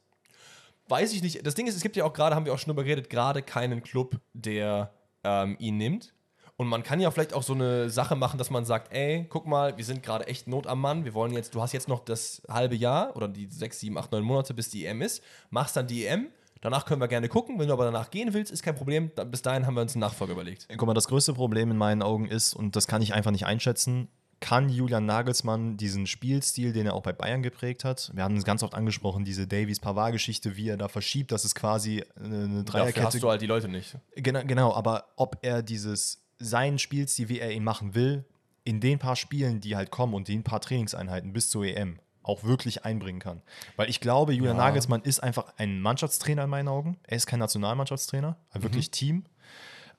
Weiß ich nicht. Das Ding ist, es gibt ja auch gerade, haben wir auch schon drüber geredet, gerade keinen Club, der ähm, ihn nimmt. Und man kann ja vielleicht auch so eine Sache machen, dass man sagt, ey, guck mal, wir sind gerade echt Not am Mann. Wir wollen jetzt, du hast jetzt noch das halbe Jahr oder die sechs, sieben, acht, neun Monate, bis die EM ist. Machst dann die EM. Danach können wir gerne gucken. Wenn du aber danach gehen willst, ist kein Problem. Bis dahin haben wir uns einen Nachfolger überlegt. Guck mal, das größte Problem in meinen Augen ist, und das kann ich einfach nicht einschätzen, kann Julian Nagelsmann diesen Spielstil, den er auch bei Bayern geprägt hat, wir haben es ganz oft angesprochen, diese Davies-Pavard-Geschichte, wie er da verschiebt, das ist quasi eine Dafür hast Dreierkette. du halt die Leute nicht. Genau, genau, aber ob er dieses, seinen Spielstil, wie er ihn machen will, in den paar Spielen, die halt kommen und den paar Trainingseinheiten bis zur EM auch wirklich einbringen kann. Weil ich glaube, Julian Ja. Nagelsmann ist einfach ein Mannschaftstrainer in meinen Augen. Er ist kein Nationalmannschaftstrainer, er wirklich Team.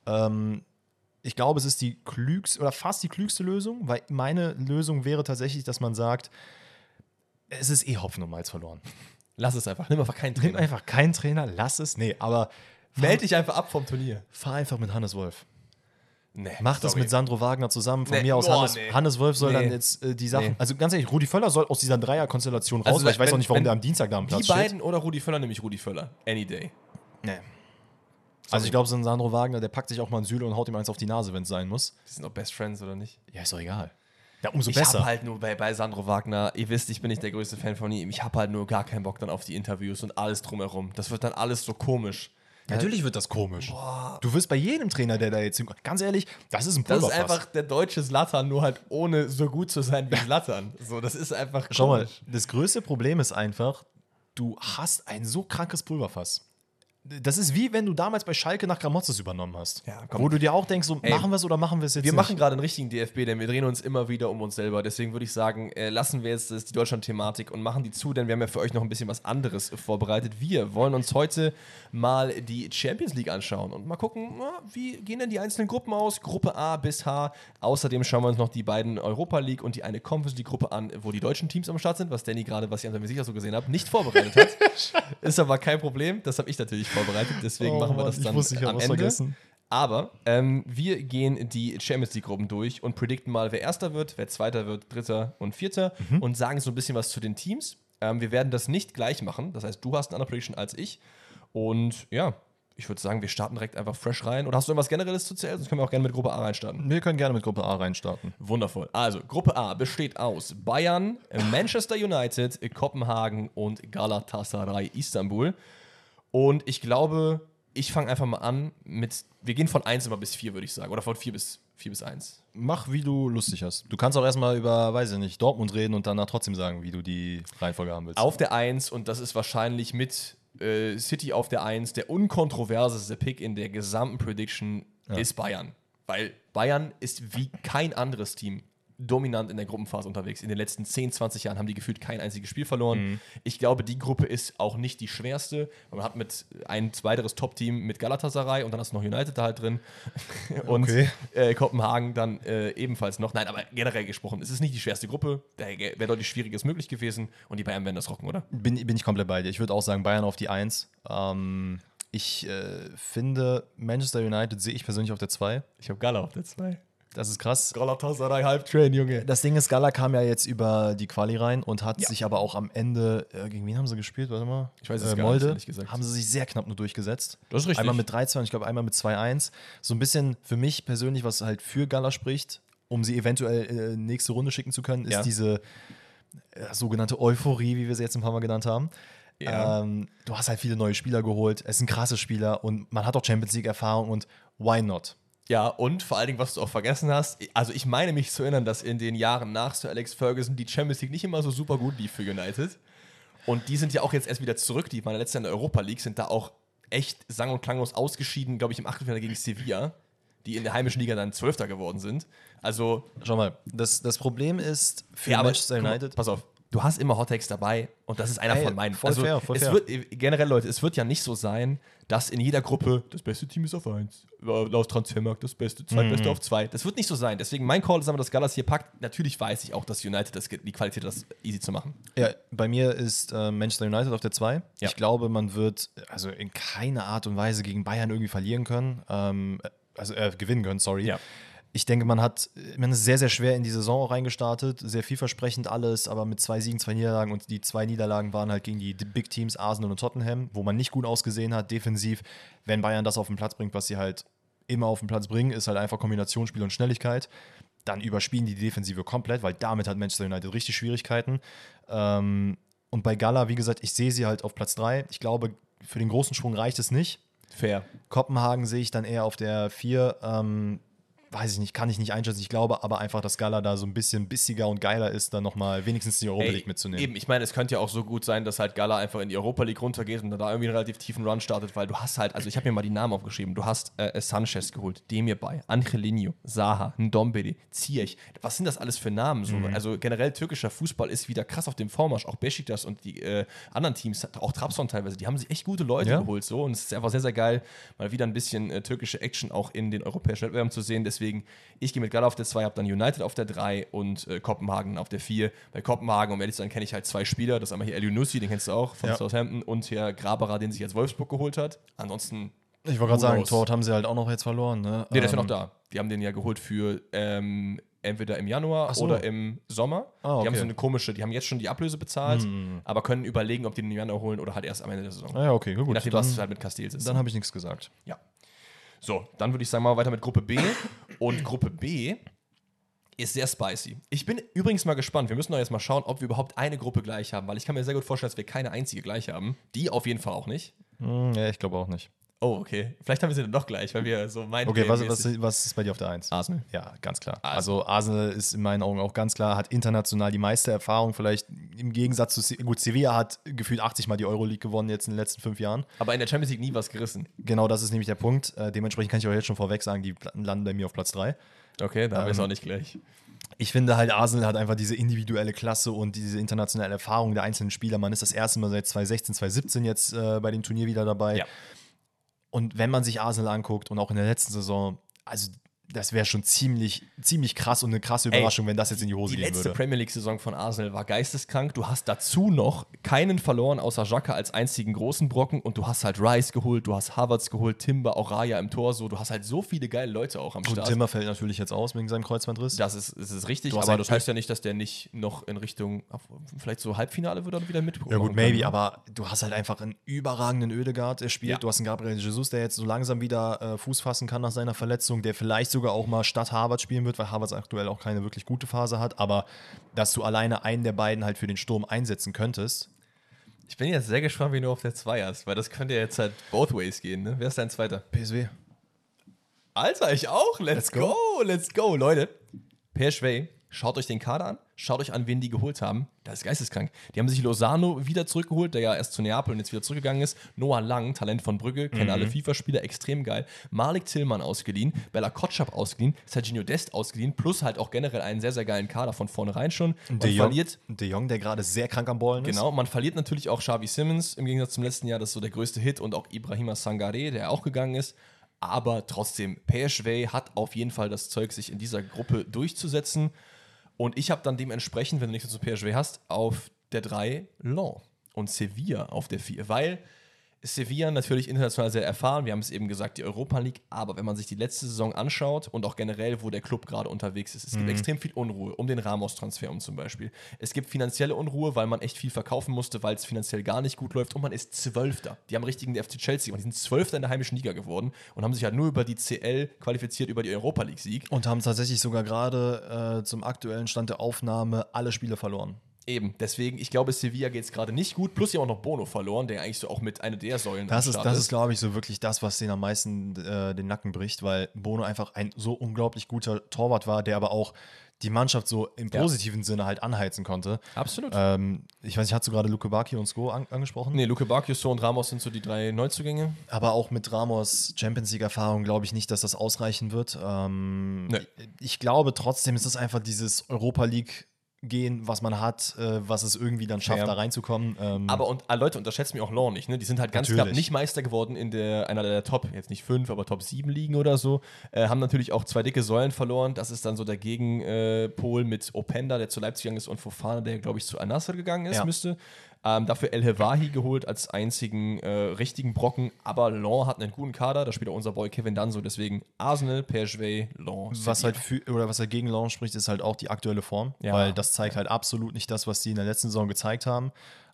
Ähm, ich glaube, es ist die klügste oder fast die klügste Lösung, weil meine Lösung wäre tatsächlich, dass man sagt, es ist eh Hopfen und Malz verloren. Lass es einfach. Nimm einfach keinen Nimm Trainer. einfach keinen Trainer, lass es. Nee, aber Meld dich einfach ab vom Turnier. fahr einfach mit Hannes Wolf. Nee, Mach das sorry. mit Sandro Wagner zusammen. Von Nee, mir aus boah, Hannes, nee. Hannes Wolf soll dann jetzt äh, die Sachen. Also ganz ehrlich, Rudi Völler soll aus dieser Dreierkonstellation raus, Also, weil ich weiß wenn- auch nicht, warum der am Dienstag da am Platz Die beiden oder Rudi Völler, nämlich Rudi Völler. Any day. steht. Nee. Also ich glaube, so ein Sandro Wagner, der packt sich auch mal ein Süle und haut ihm eins auf die Nase, wenn es sein muss. Die sind doch Best Friends, oder nicht? Ja, ist doch egal. Ja, umso Ich besser. habe halt nur bei, bei Sandro Wagner, ihr wisst, ich bin nicht der größte Fan von ihm, ich habe halt nur gar keinen Bock dann auf die Interviews und alles drumherum. Das wird dann alles so komisch. Natürlich wird das komisch. Du wirst bei jedem Trainer, der da jetzt hinkommt, ganz ehrlich, das ist ein Das ist Pulverfass. einfach der deutsche Slattern, nur halt ohne so gut zu sein wie Slattern. So, das ist einfach Schau mal, komisch. das größte Problem ist einfach, du hast ein so krankes Pulverfass. Das ist wie wenn du damals bei Schalke nach Gramotzes übernommen hast. Ja, komm. wo du dir auch denkst, so, Ey, machen wir es oder machen wir es jetzt Wir nicht? machen gerade einen richtigen DFB, denn wir drehen uns immer wieder um uns selber. Deswegen würde ich sagen, äh, lassen wir jetzt das, die Deutschland-Thematik und machen die zu, denn wir haben ja für euch noch ein bisschen was anderes vorbereitet. Wir wollen uns heute mal die Champions League anschauen und mal gucken, na, wie gehen denn die einzelnen Gruppen aus? Gruppe A bis H. Außerdem schauen wir uns noch die beiden Europa League und die eine Conference League Gruppe an, wo die deutschen Teams am Start sind, was Danny gerade, was ich an seinem Gesicht so gesehen habe, nicht vorbereitet hat. Ist aber kein Problem, das habe ich natürlich vorbereitet. Deswegen Oh machen wir Mann, das dann am Ende. vergessen. Aber ähm, wir gehen die Champions League-Gruppen durch und predikten mal, wer Erster wird, wer Zweiter wird, Dritter und Vierter Mhm. und sagen so ein bisschen was zu den Teams. Ähm, wir werden das nicht gleich machen. Das heißt, du hast eine andere Prediction als ich. Und ja, ich würde sagen, wir starten direkt einfach fresh rein. Oder hast du irgendwas Generelles zu zählen? Sonst können wir auch gerne mit Gruppe A reinstarten. Wir können gerne mit Gruppe A reinstarten. Wundervoll. Also, Gruppe A besteht aus Bayern, Manchester United, Kopenhagen und Galatasaray Istanbul. Und ich glaube, ich fange einfach mal an mit, wir gehen von 1 immer bis 4, würde ich sagen. Oder von 4 bis, 4 bis 1. Mach, wie du lustig hast. Du kannst auch erstmal über, weiß ich nicht, Dortmund reden und danach trotzdem sagen, wie du die Reihenfolge haben willst. Auf der 1, und das ist wahrscheinlich mit äh, City auf der 1, der unkontroverseste Pick in der gesamten Prediction ist Bayern. Weil Bayern ist wie kein anderes Team dominant in der Gruppenphase unterwegs. In den letzten 10, 20 Jahren haben die gefühlt kein einziges Spiel verloren. Ich glaube, die Gruppe ist auch nicht die schwerste. Man hat mit ein weiteres Top-Team mit Galatasaray und dann hast du noch United da halt drin. Und Okay. äh, Kopenhagen dann äh, ebenfalls noch. Nein, aber generell gesprochen, es ist nicht die schwerste Gruppe. Da wäre deutlich Schwieriges möglich gewesen und die Bayern werden das rocken, oder? Bin, bin ich komplett bei dir. Ich würde auch sagen, Bayern auf die 1. Ähm, ich äh, finde, Manchester United sehe ich persönlich auf der 2. Ich habe Gala auf der 2. Das ist krass. Galatasaray Halbtrain, Junge. Das Ding ist, Gala kam ja jetzt über die Quali rein und hat sich aber auch am Ende, äh, gegen wen haben sie gespielt? Warte mal. Ich weiß es äh, gar nicht, Molde, ehrlich gesagt. Haben sie sich sehr knapp nur durchgesetzt. Das ist richtig. Einmal mit 3-2 und ich glaube einmal mit 2-1. So ein bisschen für mich persönlich, was halt für Gala spricht, um sie eventuell äh, nächste Runde schicken zu können, ist Ja. diese äh, sogenannte Euphorie, wie wir sie jetzt ein paar Mal genannt haben. Ja. Ähm, du hast halt viele neue Spieler geholt. Es sind krasse Spieler und man hat auch Champions League-Erfahrung und why not? Ja, und vor allen Dingen, was du auch vergessen hast, also ich meine mich zu erinnern, dass in den Jahren nach Sir Alex Ferguson die Champions League nicht immer so super gut lief für United. Und die sind ja auch jetzt erst wieder zurück. Die waren ja letztes Jahr in der Europa League, sind da auch echt sang- und klanglos ausgeschieden, glaube ich, im Achtelfinale gegen Sevilla. die in der heimischen Liga dann Zwölfter geworden sind. Also, Schau mal, das, das Problem ist für ja, Manchester guck mal, United. Pass auf, du hast immer Hottakes dabei und das ist einer Ey, von meinen. voll also, fair, voll es fair. Wird, generell, Leute, es wird ja nicht so sein, dass in jeder Gruppe das beste Team ist auf 1, laut Transfermarkt das beste, zweitbeste Mhm. auf 2. Das wird nicht so sein. Deswegen mein Call ist aber, dass Gallas hier packt. Natürlich weiß ich auch, dass United das, die Qualität hat, das easy zu machen. Ja, bei mir ist äh, Manchester United auf der 2. Ja. Ich glaube, man wird also in keiner Art und Weise gegen Bayern irgendwie verlieren können. Ähm, also äh, gewinnen können, sorry. Ja. Ich denke, man hat, man ist sehr, sehr schwer in die Saison auch reingestartet, sehr vielversprechend alles, aber mit zwei Siegen, zwei Niederlagen und die zwei Niederlagen waren halt gegen die Big Teams Arsenal und Tottenham, wo man nicht gut ausgesehen hat, defensiv. Wenn Bayern das auf den Platz bringt, was sie halt immer auf den Platz bringen, ist halt einfach Kombinationsspiel und Schnelligkeit. Dann überspielen die die Defensive komplett, weil damit hat Manchester United richtig Schwierigkeiten. Ähm, und bei Gala, wie gesagt, ich sehe sie halt auf Platz 3. Ich glaube, für den großen Sprung reicht es nicht. Fair. Kopenhagen sehe ich dann eher auf der 4. Ähm, weiß ich nicht, kann ich nicht einschätzen. Ich glaube aber einfach, dass Gala da so ein bisschen bissiger und geiler ist, dann nochmal wenigstens die Europa Ey, League mitzunehmen. Eben, ich meine, es könnte ja auch so gut sein, dass halt Gala einfach in die Europa League runtergeht und dann da irgendwie einen relativ tiefen Run startet, weil du hast halt, also ich habe mir mal die Namen aufgeschrieben, du hast äh, Sanchez geholt, Demir bei, Angelino, Saha, Ndombele, Ziyech. Was sind das alles für Namen? So? Mhm. Also generell türkischer Fußball ist wieder krass auf dem Vormarsch. Auch Besiktas und die äh, anderen Teams, auch Trabzon teilweise, die haben sich echt gute Leute Ja. geholt. So. Und es ist einfach sehr, sehr geil, mal wieder ein bisschen äh, türkische Action auch in den europäischen Wettbewerben zu sehen. Deswegen, ich gehe mit Gala auf der 2, habe dann United auf der 3 und äh, Kopenhagen auf der 4. Bei Kopenhagen, um ehrlich zu sein, kenne ich halt zwei Spieler. Das ist einmal hier Elionussi, den kennst du auch von Ja. Southampton, und hier Graberer, den sich jetzt Wolfsburg geholt hat. Ansonsten. ich wollte gerade sagen? Tort haben sie halt auch noch jetzt verloren. Ne? Nee, der ist ja Ähm, noch da. Die haben den ja geholt für ähm, entweder im Januar so. oder im Sommer. Ah, okay. Die haben so eine komische, die haben jetzt schon die Ablöse bezahlt, aber können überlegen, ob die den im Januar holen oder halt erst am Ende der Saison. Ah ja, okay, Je gut. nachdem, dann was halt mit Castells ist. dann habe ich nichts gesagt. Ja. So, dann würde ich sagen, mal weiter mit Gruppe B. Und Gruppe B ist sehr spicy. Ich bin übrigens mal gespannt. Wir müssen doch jetzt mal schauen, ob wir überhaupt eine Gruppe gleich haben, weil ich kann mir sehr gut vorstellen, dass wir keine einzige gleich haben. Die auf jeden Fall auch nicht. Hm, ja, ich glaube auch nicht. Oh, okay. Vielleicht haben wir sie dann doch gleich, weil wir so meinen. Okay, was, was, was ist bei dir auf der 1? Arsenal. Ja, ganz klar. Arsenal. Also Arsenal ist in meinen Augen auch ganz klar, hat international die meiste Erfahrung. Vielleicht im Gegensatz zu, gut, Sevilla hat gefühlt 80 Mal die Euroleague gewonnen jetzt in den letzten fünf Jahren. Aber in der Champions League nie was gerissen. Genau das ist nämlich der Punkt. Äh, dementsprechend kann ich auch jetzt schon vorweg sagen, die landen bei mir auf Platz 3. Okay, da haben wir es Ähm, auch nicht gleich. Ich finde halt, Arsenal hat einfach diese individuelle Klasse und diese internationale Erfahrung der einzelnen Spieler. Man ist das erste Mal seit 2016, 2017 jetzt äh, bei dem Turnier wieder dabei. Ja. Und wenn man sich Arsenal anguckt und auch in der letzten Saison, also das wäre schon ziemlich, ziemlich krass und eine krasse Ey, Überraschung, wenn das jetzt in die Hose Die gehen letzte würde. Premier League-Saison von Arsenal war geisteskrank. Du hast dazu noch keinen verloren, außer Xhaka als einzigen großen Brocken. Und du hast halt Rice geholt, du hast Havertz geholt, Timber, auch Raya im Tor. So, du hast halt so viele geile Leute auch am Gut, Start. Timmer fällt natürlich jetzt aus wegen seinem Kreuzbandriss. Das ist, das ist richtig, aber halt das heißt ja nicht, dass der nicht noch in Richtung, vielleicht so Halbfinale würde oder wieder mitbekommen. Ja gut, maybe, aber du hast halt einfach einen überragenden Ödegaard, der spielt. Ja. Du hast einen Gabriel Jesus, der jetzt so langsam wieder äh, Fuß fassen kann nach seiner Verletzung, der vielleicht sogar auch mal statt Harvard spielen wird, weil Harvard aktuell auch keine wirklich gute Phase hat. Aber dass du alleine einen der beiden halt für den Sturm einsetzen könntest, Ich bin jetzt sehr gespannt, wie du auf der 2 hast, weil das könnte ja jetzt halt both ways gehen. Ne? Wer ist dein zweiter? PSW. Alter, ich auch. Let's, Let's go. go. let's go, Leute. PSV, schaut euch den Kader an, schaut euch an, wen die geholt haben. Das ist geisteskrank. Die haben sich Lozano wieder zurückgeholt, der ja erst zu Neapel und jetzt wieder zurückgegangen ist. Noah Lang, Talent von Brügge, kennen alle FIFA-Spieler, extrem geil. Malik Tillmann ausgeliehen, Bella Kotschap ausgeliehen, Serginho Dest ausgeliehen, plus halt auch generell einen sehr, sehr geilen Kader von vornherein schon. Man De Jong, verliert De Jong, der gerade sehr krank am Ballen ist. Genau, man verliert natürlich auch Xavi Simmons im Gegensatz zum letzten Jahr, das ist so der größte Hit und auch Ibrahima Sangare, der auch gegangen ist. Aber trotzdem, PSV hat auf jeden Fall das Zeug, sich in dieser Gruppe durchzusetzen. Und ich habe dann dementsprechend, wenn du nichts zu PSV hast, auf der 3 Lens und Sevilla auf der 4, weil Sevilla natürlich international sehr erfahren. Wir haben es eben gesagt, die Europa League. Aber wenn man sich die letzte Saison anschaut und auch generell, wo der Club gerade unterwegs ist, es gibt extrem viel Unruhe um den Ramos-Transfer um zum Beispiel. Es gibt finanzielle Unruhe, weil man echt viel verkaufen musste, weil es finanziell gar nicht gut läuft. Und man ist Zwölfter. Die haben richtigen der FC Chelsea gemacht. Die sind Zwölfter in der heimischen Liga geworden und haben sich halt nur über die CL qualifiziert, über die Europa League-Sieg. Und haben tatsächlich sogar gerade äh, zum aktuellen Stand der Aufnahme alle Spiele verloren. Eben, deswegen, ich glaube, Sevilla geht es gerade nicht gut. Plus sie haben auch noch Bono verloren, der eigentlich so auch mit einer der Säulen Das ist, Start das ist, glaube ich, so wirklich das, was den am meisten äh, den Nacken bricht, weil Bono einfach ein so unglaublich guter Torwart war, der aber auch die Mannschaft so im positiven Sinne halt anheizen konnte. Absolut. Ähm, ich weiß nicht, hast du gerade Luke Bacchio und Sko an angesprochen? nee, Luke Bacchio, und Ramos sind so die drei Neuzugänge. Aber auch mit Ramos Champions League-Erfahrung glaube ich nicht, dass das ausreichen wird. Ähm, Nee. Ich glaube trotzdem ist es einfach dieses Europa League gehen, was man hat, äh, was es irgendwie dann schafft, Ja. da reinzukommen. Ähm, Aber und ah, Leute, unterschätzt mir auch Law nicht, ne? Die sind halt ganz Natürlich. knapp nicht Meister geworden in der einer der Top, jetzt nicht fünf, aber Top 7 Ligen oder so. Äh, haben natürlich auch zwei dicke Säulen verloren. Das ist dann so der Gegenpol mit Openda, der zu Leipzig gegangen ist, und Fofana, der, glaube ich, zu Al-Nassr gegangen ist, Ja. müsste. Ähm, dafür El Hewahi geholt als einzigen äh, richtigen Brocken. Aber Law hat einen guten Kader, da spielt auch unser Boy Kevin Danso. Deswegen Arsenal, PSG, Law. was halt für, oder was halt gegen Launch spricht, ist halt auch die aktuelle Form, Ja. weil das zeigt halt absolut nicht das, was sie in der letzten Saison gezeigt haben.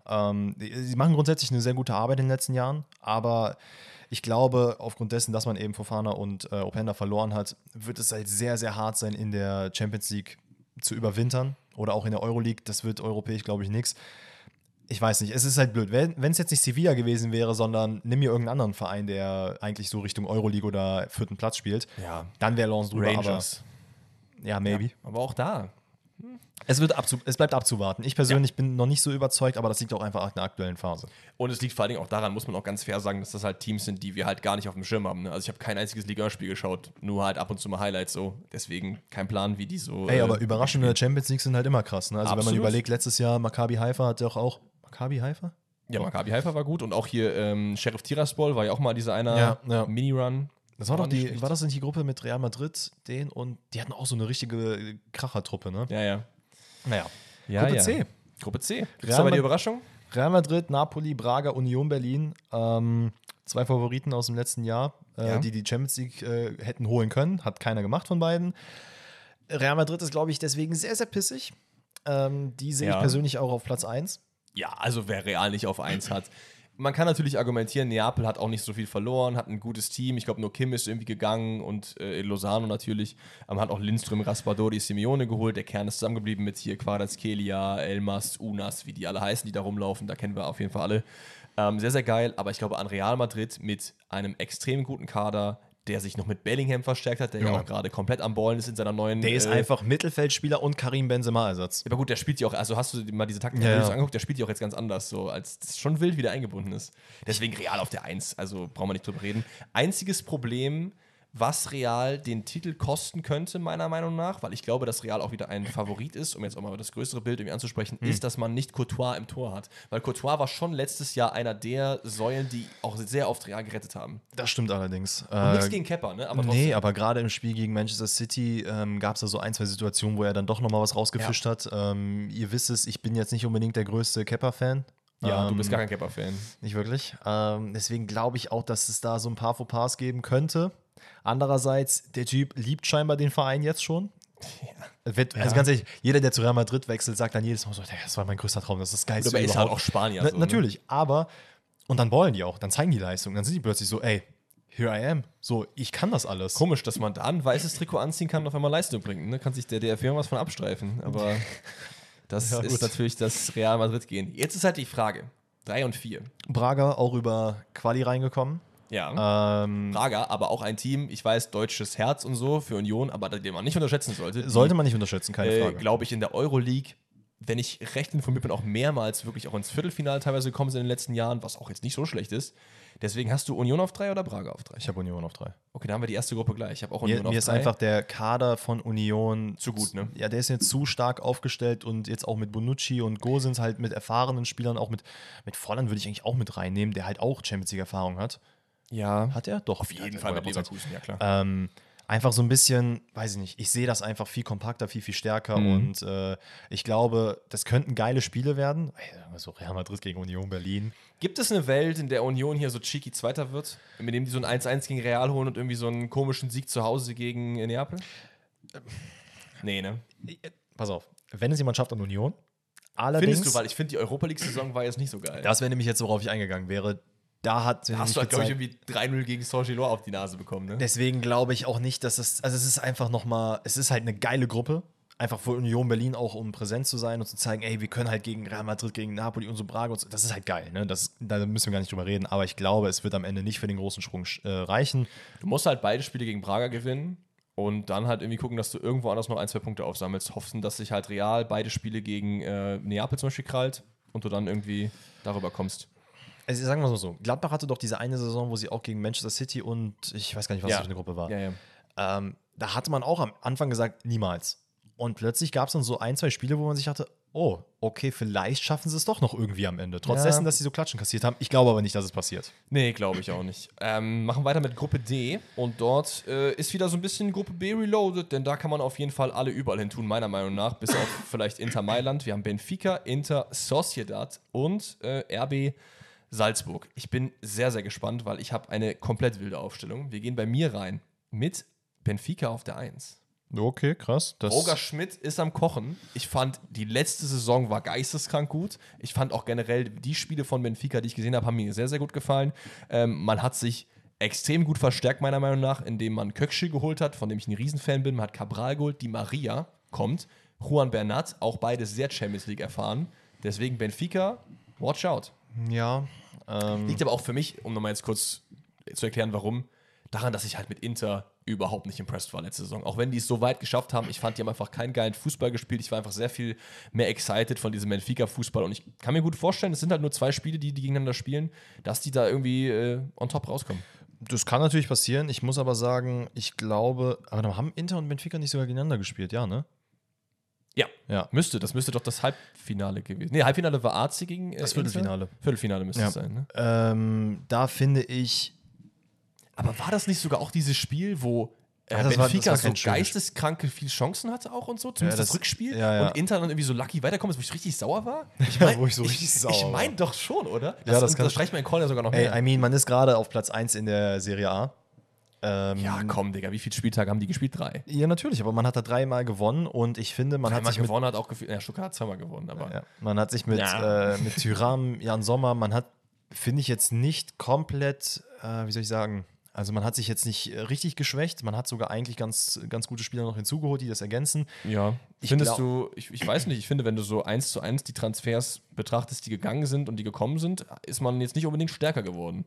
Ähm, sie machen grundsätzlich eine sehr gute Arbeit in den letzten Jahren, aber ich glaube, aufgrund dessen, dass man eben Fofana und äh, Openda verloren hat, wird es halt sehr, sehr hart sein, in der Champions League zu überwintern oder auch in der Euroleague. Das wird europäisch, glaube ich, nichts. Ich weiß nicht, es ist halt blöd. Wenn es jetzt nicht Sevilla gewesen wäre, sondern nimm mir irgendeinen anderen Verein, der eigentlich so Richtung Euroleague oder vierten Platz spielt, Ja. dann wäre Lens drüber. Rangers. Aber, ja, maybe. Aber auch da. Es, wird abzu es bleibt abzuwarten. Ich persönlich bin noch nicht so überzeugt, aber das liegt auch einfach an der aktuellen Phase. Und es liegt vor allen Dingen auch daran, muss man auch ganz fair sagen, dass das halt Teams sind, die wir halt gar nicht auf dem Schirm haben. Ne? Also ich habe kein einziges Liga-Spiel geschaut, nur halt ab und zu mal Highlights so. Deswegen kein Plan, wie die so. Ey, äh, aber Überraschende Champions League sind halt immer krass. Ne? Also wenn man Absolut. überlegt, letztes Jahr Maccabi Haifa hat ja auch auch. Maccabi Haifa? Ja, Maccabi Haifa war gut und auch hier ähm, Sheriff Tiraspol war ja auch mal dieser einer Ja, ja. Mini-Run. Das war doch nicht die, schlecht. war das nicht die Gruppe mit Real Madrid, den und die hatten auch so eine richtige Krachertruppe, ne? Ja, ja. Naja. ja Gruppe ja. C. Gruppe C. Gibt's Real da bei dir Mad- Überraschung? Real Madrid, Napoli, Braga, Union Berlin. Ähm, zwei Favoriten aus dem letzten Jahr, äh, Ja. die die Champions League äh, hätten holen können. Hat keiner gemacht von beiden. Real Madrid ist, glaube ich, deswegen sehr, sehr pissig. Ähm, die sehe Ja. ich persönlich auch auf Platz 1. Ja, also wer Real nicht auf 1 hat. Man kann natürlich argumentieren, Neapel hat auch nicht so viel verloren, hat ein gutes Team. Ich glaube, nur Kim ist irgendwie gegangen und äh, Lozano natürlich. Ähm, hat auch Lindström, Raspadori, Simeone geholt. Der Kern ist zusammengeblieben mit hier Quadratskelia, Elmas, Unas, wie die alle heißen, die da rumlaufen. Da kennen wir auf jeden Fall alle. Ähm, sehr, sehr geil. Aber ich glaube, an Real Madrid mit einem extrem guten Kader, der sich noch mit Bellingham verstärkt hat, der ja, Ja. auch gerade komplett am Ballen ist in seiner neuen. Der ist äh, einfach Mittelfeldspieler und Karim Benzema-Ersatz. aber gut, der spielt ja auch, also hast du dir mal diese Taktik Ja, ja. angeguckt, der spielt ja auch jetzt ganz anders, so als das schon wild, wie der eingebunden ist. Deswegen Real auf der 1, also brauchen wir nicht drüber reden. Einziges Problem, was Real den Titel kosten könnte, meiner Meinung nach, weil ich glaube, dass Real auch wieder ein Favorit ist, um jetzt auch mal das größere Bild irgendwie anzusprechen, Hm. ist, dass man nicht Courtois im Tor hat. Weil Courtois war schon letztes Jahr einer der Säulen, die auch sehr oft Real gerettet haben. Das stimmt allerdings. Und nichts Äh, gegen Kepper, ne? Aber trotzdem. Nee, aber gerade im Spiel gegen Manchester City ähm, gab es da so ein, zwei Situationen, wo er dann doch nochmal was rausgefischt hat. Ähm, ihr wisst es, ich bin jetzt nicht unbedingt der größte Kepper-Fan. ja, du Ähm, bist gar kein Kepper-Fan. Nicht wirklich. Ähm, deswegen glaube ich auch, dass es da so ein paar Fauxpas geben könnte. Andererseits, der Typ liebt scheinbar den Verein jetzt schon. Wird, Also ganz ehrlich, jeder, der zu Real Madrid wechselt, sagt dann jedes Mal so, "Digga, das war mein größter Traum, das ist das Geilste Aber er ist halt überhaupt." auch Spanier. Na, so, ne? natürlich, aber und dann wollen die auch, dann zeigen die Leistung, dann sind die plötzlich so, ey, here I am. So, ich kann das alles. Komisch, dass man da ein weißes Trikot anziehen kann und auf einmal Leistung bringt. Ne? Kann sich der DFB was von abstreifen. Aber das Ja, ist natürlich das Real Madrid gehen. Jetzt ist halt die Frage: 3 und 4. Braga auch über Quali reingekommen. Ja. Ähm, Braga, aber auch ein Team, ich weiß, deutsches Herz und so für Union, aber den man nicht unterschätzen sollte. sollte man nicht unterschätzen, keine äh, Frage. glaube ich, in der Euroleague, wenn ich recht informiert bin, auch mehrmals wirklich auch ins Viertelfinale teilweise gekommen sind in den letzten Jahren, was auch jetzt nicht so schlecht ist. Deswegen hast du Union auf 3 oder Braga auf 3? ich habe Union auf drei. Okay, dann haben wir die erste Gruppe gleich. Ich habe auch Mir, Union auf mir ist drei. einfach der Kader von Union Zu gut, ne? Ja, der ist jetzt zu stark aufgestellt und jetzt auch mit Bonucci und Gosens halt mit erfahrenen Spielern, auch mit, mit Volland würde ich eigentlich auch mit reinnehmen, der halt auch Champions League-Erfahrung hat. Ja. Hat er? Doch. Auf jeden Fall mit Leverkusen, ja klar. Ähm, einfach so ein bisschen, weiß ich nicht, ich sehe das einfach viel kompakter, viel, viel stärker Mhm. und äh, ich glaube, das könnten geile Spiele werden. So Real Madrid gegen Union Berlin. Gibt es eine Welt, in der Union hier so cheeky Zweiter wird, mit dem die so ein 1-1 gegen Real holen und irgendwie so einen komischen Sieg zu Hause gegen Neapel? Nee, ne? Pass auf, wenn es jemand schafft an Union, allerdings, Findest du, weil ich finde, die Europa League-Saison war jetzt nicht so geil. das wäre nämlich jetzt, worauf ich eingegangen wäre, da hat sie hast du halt, glaube ich, irgendwie 3-0 gegen Saint-Gilloise auf die Nase bekommen, ne? Deswegen glaube ich auch nicht, dass es, also es ist einfach nochmal, es ist halt eine geile Gruppe. Einfach für Union Berlin auch, um präsent zu sein und zu zeigen, ey, wir können halt gegen Real Madrid, gegen Napoli und so Braga und so. Das ist halt geil, ne? Das, da müssen wir gar nicht drüber reden. Aber ich glaube, es wird am Ende nicht für den großen Sprung äh, reichen. Du musst halt beide Spiele gegen Braga gewinnen und dann halt irgendwie gucken, dass du irgendwo anders noch ein, zwei Punkte aufsammelst. Hoffen, dass sich halt real beide Spiele gegen äh, Neapel zum Beispiel krallt und du dann irgendwie darüber kommst. Also sagen wir es mal so, Gladbach hatte doch diese eine Saison, wo sie auch gegen Manchester City und ich weiß gar nicht, was Ja. das für eine Gruppe war. Ja, ja. Ähm, da hatte man auch am Anfang gesagt, niemals. Und plötzlich gab es dann so ein, zwei Spiele, wo man sich dachte, oh, okay, vielleicht schaffen sie es doch noch irgendwie am Ende. Trotz Ja. dessen, dass sie so Klatschen kassiert haben. Ich glaube aber nicht, dass es passiert. Nee, glaube ich auch nicht. Ähm, machen weiter mit Gruppe D und dort äh, ist wieder so ein bisschen Gruppe B reloaded, denn da kann man auf jeden Fall alle überall hin tun, meiner Meinung nach, bis auf vielleicht Inter Mailand. Wir haben Benfica, Inter, Sociedad und äh, RB Salzburg. Ich bin sehr, sehr gespannt, weil ich habe eine komplett wilde Aufstellung. Wir gehen bei mir rein mit Benfica auf der 1. Okay, krass. Das Roger Schmidt ist am Kochen. Ich fand, die letzte Saison war geisteskrank gut. Ich fand auch generell die Spiele von Benfica, die ich gesehen habe, haben mir sehr, sehr gut gefallen. Ähm, man hat sich extrem gut verstärkt, meiner Meinung nach, indem man Kökschi geholt hat, von dem ich ein Riesenfan bin. Man hat Cabral geholt, die Maria kommt. Juan Bernat, auch beide sehr Champions League erfahren. Deswegen Benfica, watch out. ja. Ähm, Liegt aber auch für mich, um nochmal jetzt kurz zu erklären, warum, daran, dass ich halt mit Inter überhaupt nicht impressed war letzte Saison. Auch wenn die es so weit geschafft haben, ich fand, die haben einfach keinen geilen Fußball gespielt. Ich war einfach sehr viel mehr excited von diesem Benfica-Fußball und ich kann mir gut vorstellen, es sind halt nur zwei Spiele, die die gegeneinander spielen, dass die da irgendwie äh, on top rauskommen. das kann natürlich passieren. Ich muss aber sagen, ich glaube, aber dann haben Inter und Benfica nicht sogar gegeneinander gespielt, ja, ne? Ja, Ja. müsste. Das müsste doch das Halbfinale gewesen. Nee, Halbfinale war AC gegen äh, Das Inter. Viertelfinale. Viertelfinale müsste Ja. es sein, ne? Ähm, da finde ich, Aber war das nicht sogar auch dieses Spiel, wo äh, das war- Benfica das war so geisteskranke viele Chancen hatte auch und so, zumindest das- das, Rückspiel ja, ja. und Inter dann irgendwie so lucky weiterkommt, ist, wo ich richtig sauer war? Ich Ja, wo ich so richtig ich, sauer Ich meine doch schon, oder? Ja, das das, das streicht mein ja sogar noch ey, mehr. I mean, man ist gerade auf Platz 1 in der Serie A. Ähm, ja, komm, Digga, wie viele Spieltage haben die gespielt? Drei. Ja, natürlich, aber man hat da dreimal gewonnen und ich finde, man hat Einmal sich mit, gewonnen hat auch gefühlt, ja, Stuttgart hat zweimal gewonnen, aber ja, man hat sich mit, Ja. äh, mit Tyram, Jan Sommer, man hat, finde ich jetzt nicht komplett, äh, wie soll ich sagen, also man hat sich jetzt nicht äh, richtig geschwächt, man hat sogar eigentlich ganz, ganz gute Spieler noch hinzugeholt, die das ergänzen. ja. Ich Findest du, ich, ich weiß nicht, ich finde, wenn du so eins zu eins die Transfers betrachtest, die gegangen sind und die gekommen sind, ist man jetzt nicht unbedingt stärker geworden.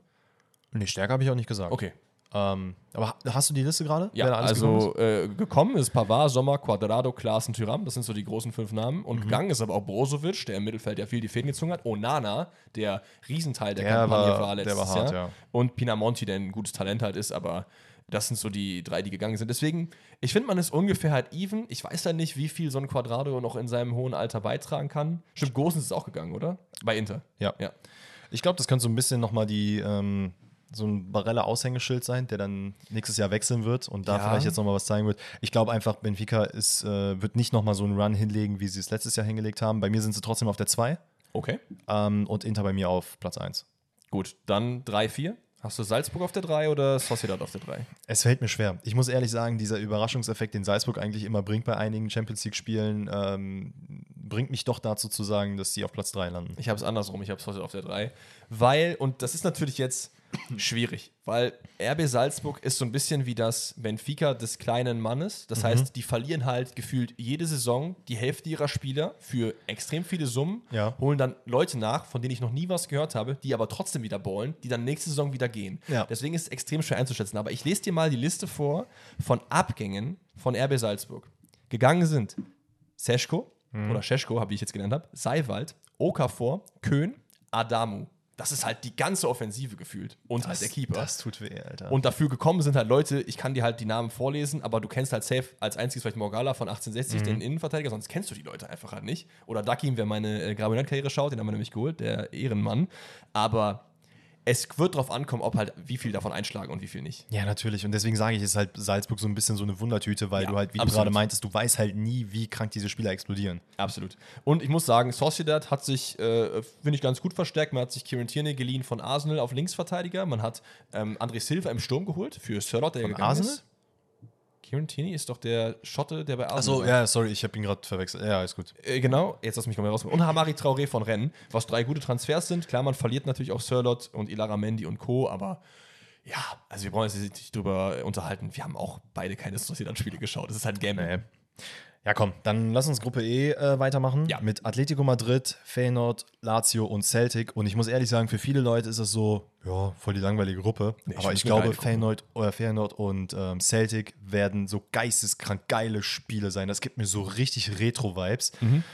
Nee, stärker habe ich auch nicht gesagt. Okay. Ähm, aber ha- hast du die Liste gerade? Ja, alles gekommen also äh, gekommen ist Pavard, Sommer, Quadrado, Klaassen, Tyram. Das sind so die großen fünf Namen. Und Mhm. gegangen ist aber auch Brozovic, der im Mittelfeld ja viel die Fäden gezogen hat. Onana, der Riesenteil der, Der Kampagne war- war, letztes war hart, Jahr. ja. Und Pinamonti, der ein gutes Talent halt ist, aber das sind so die drei, die gegangen sind. Deswegen, ich finde, man ist ungefähr halt even. Ich weiß ja nicht, wie viel so ein Quadrado noch in seinem hohen Alter beitragen kann. Stimmt, Gosens ist auch gegangen, oder? Bei Inter. Ja. Ja. Ich glaube, das könnte so ein bisschen nochmal die, ähm, so ein Barella-Aushängeschild sein, der dann nächstes Jahr wechseln wird und da Ja. vielleicht jetzt nochmal was zeigen wird. Ich glaube einfach, Benfica ist, äh, wird nicht nochmal so einen Run hinlegen, wie sie es letztes Jahr hingelegt haben. Bei mir sind sie trotzdem auf der 2 Okay. ähm, und Inter bei mir auf Platz 1. Gut, dann 3, 4. Hast du Salzburg auf der 3 oder Sociedad auf der 3? Es fällt mir schwer. Ich muss ehrlich sagen, dieser Überraschungseffekt, den Salzburg eigentlich immer bringt bei einigen Champions League-Spielen, ähm, bringt mich doch dazu zu sagen, dass sie auf Platz 3 landen. Ich habe es andersrum, ich habe heute auf der 3. Weil, und das ist natürlich jetzt schwierig, weil RB Salzburg ist so ein bisschen wie das Benfica des kleinen Mannes. Das heißt, die verlieren halt gefühlt jede Saison die Hälfte ihrer Spieler für extrem viele Summen, Ja. holen dann Leute nach, von denen ich noch nie was gehört habe, die aber trotzdem wieder ballen, die dann nächste Saison wieder gehen. Ja. Deswegen ist es extrem schwer einzuschätzen. Aber ich lese dir mal die Liste vor von Abgängen von RB Salzburg. Gegangen sind Seschko, oder Scheschko, wie ich jetzt genannt habe, Seiwald, Okafor, Köhn, Adamu. Das ist halt die ganze Offensive gefühlt. Und halt der Keeper. Das tut weh, Alter. Und dafür gekommen sind halt Leute, ich kann dir halt die Namen vorlesen, aber du kennst halt safe als einziges vielleicht Morgala von 1860, den Innenverteidiger, sonst kennst du die Leute einfach halt nicht. Oder Dakim, wer meine äh, Grabenett-Karriere schaut, den haben wir nämlich geholt, der Ehrenmann. Aber es wird drauf ankommen, ob halt wie viel davon einschlagen und wie viel nicht. Ja, natürlich. Und deswegen sage ich, ist halt Salzburg so ein bisschen so eine Wundertüte, weil Ja, du halt, wie absolut. du gerade meintest, du weißt halt nie, wie krank diese Spieler explodieren. Absolut. Und ich muss sagen, Sociedad hat sich, äh, finde ich, ganz gut verstärkt. Man hat sich Kieran Tierney geliehen von Arsenal auf Linksverteidiger. Man hat ähm, André Silva im Sturm geholt für Sörlot, der Von Arsenal? ist. Kieran Tierney ist doch der Schotte, der bei Arsenal Achso, ja, sorry, ich habe ihn gerade verwechselt. Ja, ist gut. Äh, genau, jetzt lass mich mal raus. Und Hamari Traoré von Rennes, was drei gute Transfers sind. Klar, man verliert natürlich auch Sörlot und Ilara Mendy und Co., aber ja, also wir brauchen uns jetzt nicht drüber unterhalten. Wir haben auch beide keine Sociedad-Spiele geschaut. Das ist halt ein Gamble. Nee. Ja, komm, dann lass uns Gruppe E äh, weitermachen. Ja. Mit Atletico Madrid, Feyenoord, Lazio und Celtic. Und ich muss ehrlich sagen, für viele Leute ist das so, ja, voll die langweilige Gruppe. Nee, Aber ich glaube. Feyenoord, oder Feyenoord und ähm, Celtic werden so geisteskrank geile Spiele sein. Das gibt mir so richtig Retro-Vibes. Mhm.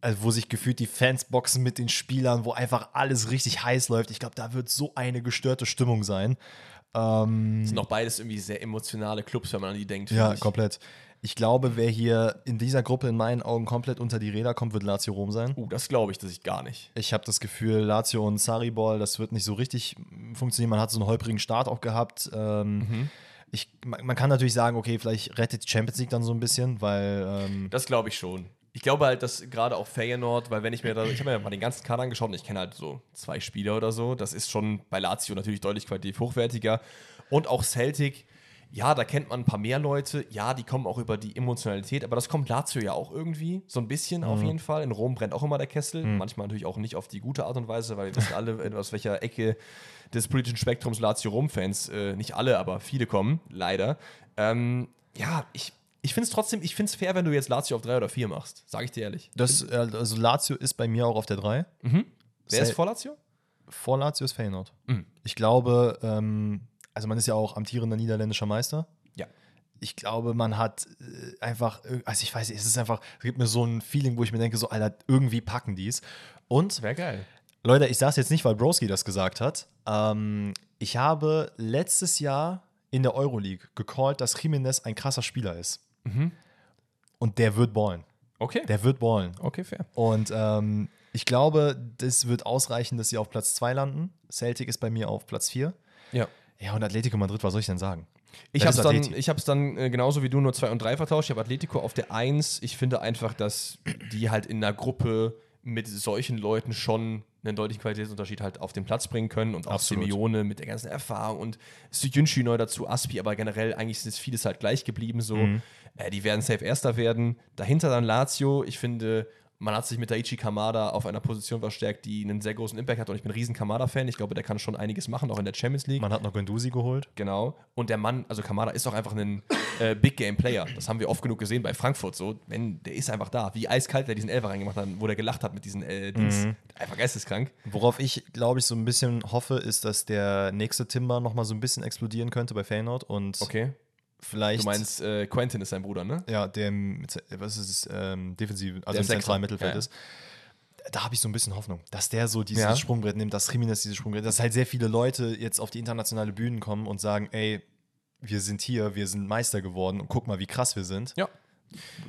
Also, wo sich gefühlt die Fans boxen mit den Spielern, wo einfach alles richtig heiß läuft. Ich glaube, da wird so eine gestörte Stimmung sein. Ähm, Das sind auch beides irgendwie sehr emotionale Clubs, wenn man an die denkt. ja, ich. komplett. Ich glaube, wer hier in dieser Gruppe in meinen Augen komplett unter die Räder kommt, wird Lazio Rom sein. Uh, das glaube ich, dass ich gar nicht. Ich habe das Gefühl, Lazio und Sarriball, das wird nicht so richtig funktionieren. Man hat so einen holprigen Start auch gehabt. Ähm, Mhm. ich, man, man kann natürlich sagen, okay, vielleicht rettet die Champions League dann so ein bisschen, weil ähm, Das glaube ich schon. Ich glaube halt, dass gerade auch Feyenoord, weil wenn ich mir da, ich habe mir mal den ganzen Kader angeschaut und ich kenne halt so zwei Spieler oder so, das ist schon bei Lazio natürlich deutlich qualitativ hochwertiger. Und auch Celtic, ja, da kennt man ein paar mehr Leute, ja, die kommen auch über die Emotionalität, aber das kommt Lazio ja auch irgendwie, so ein bisschen auf jeden Fall. In Rom brennt auch immer der Kessel, manchmal natürlich auch nicht auf die gute Art und Weise, weil wir wissen alle, aus welcher Ecke des politischen Spektrums Lazio-Rom-Fans, äh, nicht alle, aber viele kommen, leider. Ähm, ja, ich, ich finde es trotzdem, ich finde es fair, wenn du jetzt Lazio auf drei oder vier machst, sage ich dir ehrlich. das, äh, also Lazio ist bei mir auch auf der 3. Wer Cel- ist vor Lazio? Vor Lazio ist Feyenoord. Mhm. Ich glaube, ähm, also man ist ja auch amtierender niederländischer Meister. Ja. ich glaube, man hat äh, einfach, äh, also ich weiß nicht, es ist einfach, es gibt mir so ein Feeling, wo ich mir denke, so, Alter, irgendwie packen die es. Und Wäre geil. Leute, ich sage es jetzt nicht, weil Broski das gesagt hat. Ähm, ich habe letztes Jahr in der Euroleague gecallt, dass Jiménez ein krasser Spieler ist. Und der wird ballen. Okay. Der wird ballen. okay, fair. Und ähm, ich glaube, das wird ausreichen, dass sie auf Platz 2 landen. Celtic ist bei mir auf Platz 4. Ja. Ja, und Atletico Madrid, was soll ich denn sagen? Ich habe ist dann, ich hab's dann äh, genauso wie du nur 2 und 3 vertauscht. Ich habe Atletico auf der 1. Ich finde einfach, dass die halt in einer Gruppe mit solchen Leuten schon einen deutlichen Qualitätsunterschied halt auf den Platz bringen können und auch Absolut. Simeone mit der ganzen Erfahrung und Sujunchi neu dazu, Aspi, aber generell eigentlich ist vieles halt gleich geblieben so. Mhm. Äh, die werden safe Erster werden. Dahinter dann Lazio. Ich finde, man hat sich mit Daichi Kamada auf einer Position verstärkt, die einen sehr großen Impact hat und ich bin ein riesen Kamada-Fan. Ich glaube, der kann schon einiges machen, auch in der Champions League. Man hat noch Guendouzi geholt. Genau. Und der Mann, also Kamada ist auch einfach ein äh, Big Game Player. Das haben wir oft genug gesehen bei Frankfurt. So, wenn der ist einfach da. Wie eiskalt der diesen Elfer reingemacht hat, wo der gelacht hat mit diesen äh, Dings. Mhm. Einfach geisteskrank. Worauf ich, glaube ich, so ein bisschen hoffe, ist, dass der nächste Timber noch mal so ein bisschen explodieren könnte bei Feyenoord und Okay. Vielleicht. Du meinst, äh, Quentin ist sein Bruder, ne? ja, der im, was ist es, ähm, defensiv, also Der im zentralen Mittelfeld Ja, ist. Da habe ich so ein bisschen Hoffnung, dass der so dieses Ja. Sprungbrett nimmt, dass Jiménez dieses Sprungbrett, dass halt sehr viele Leute jetzt auf die internationale Bühnen kommen und sagen, ey, wir sind hier, wir sind Meister geworden und guck mal, wie krass wir sind. Ja.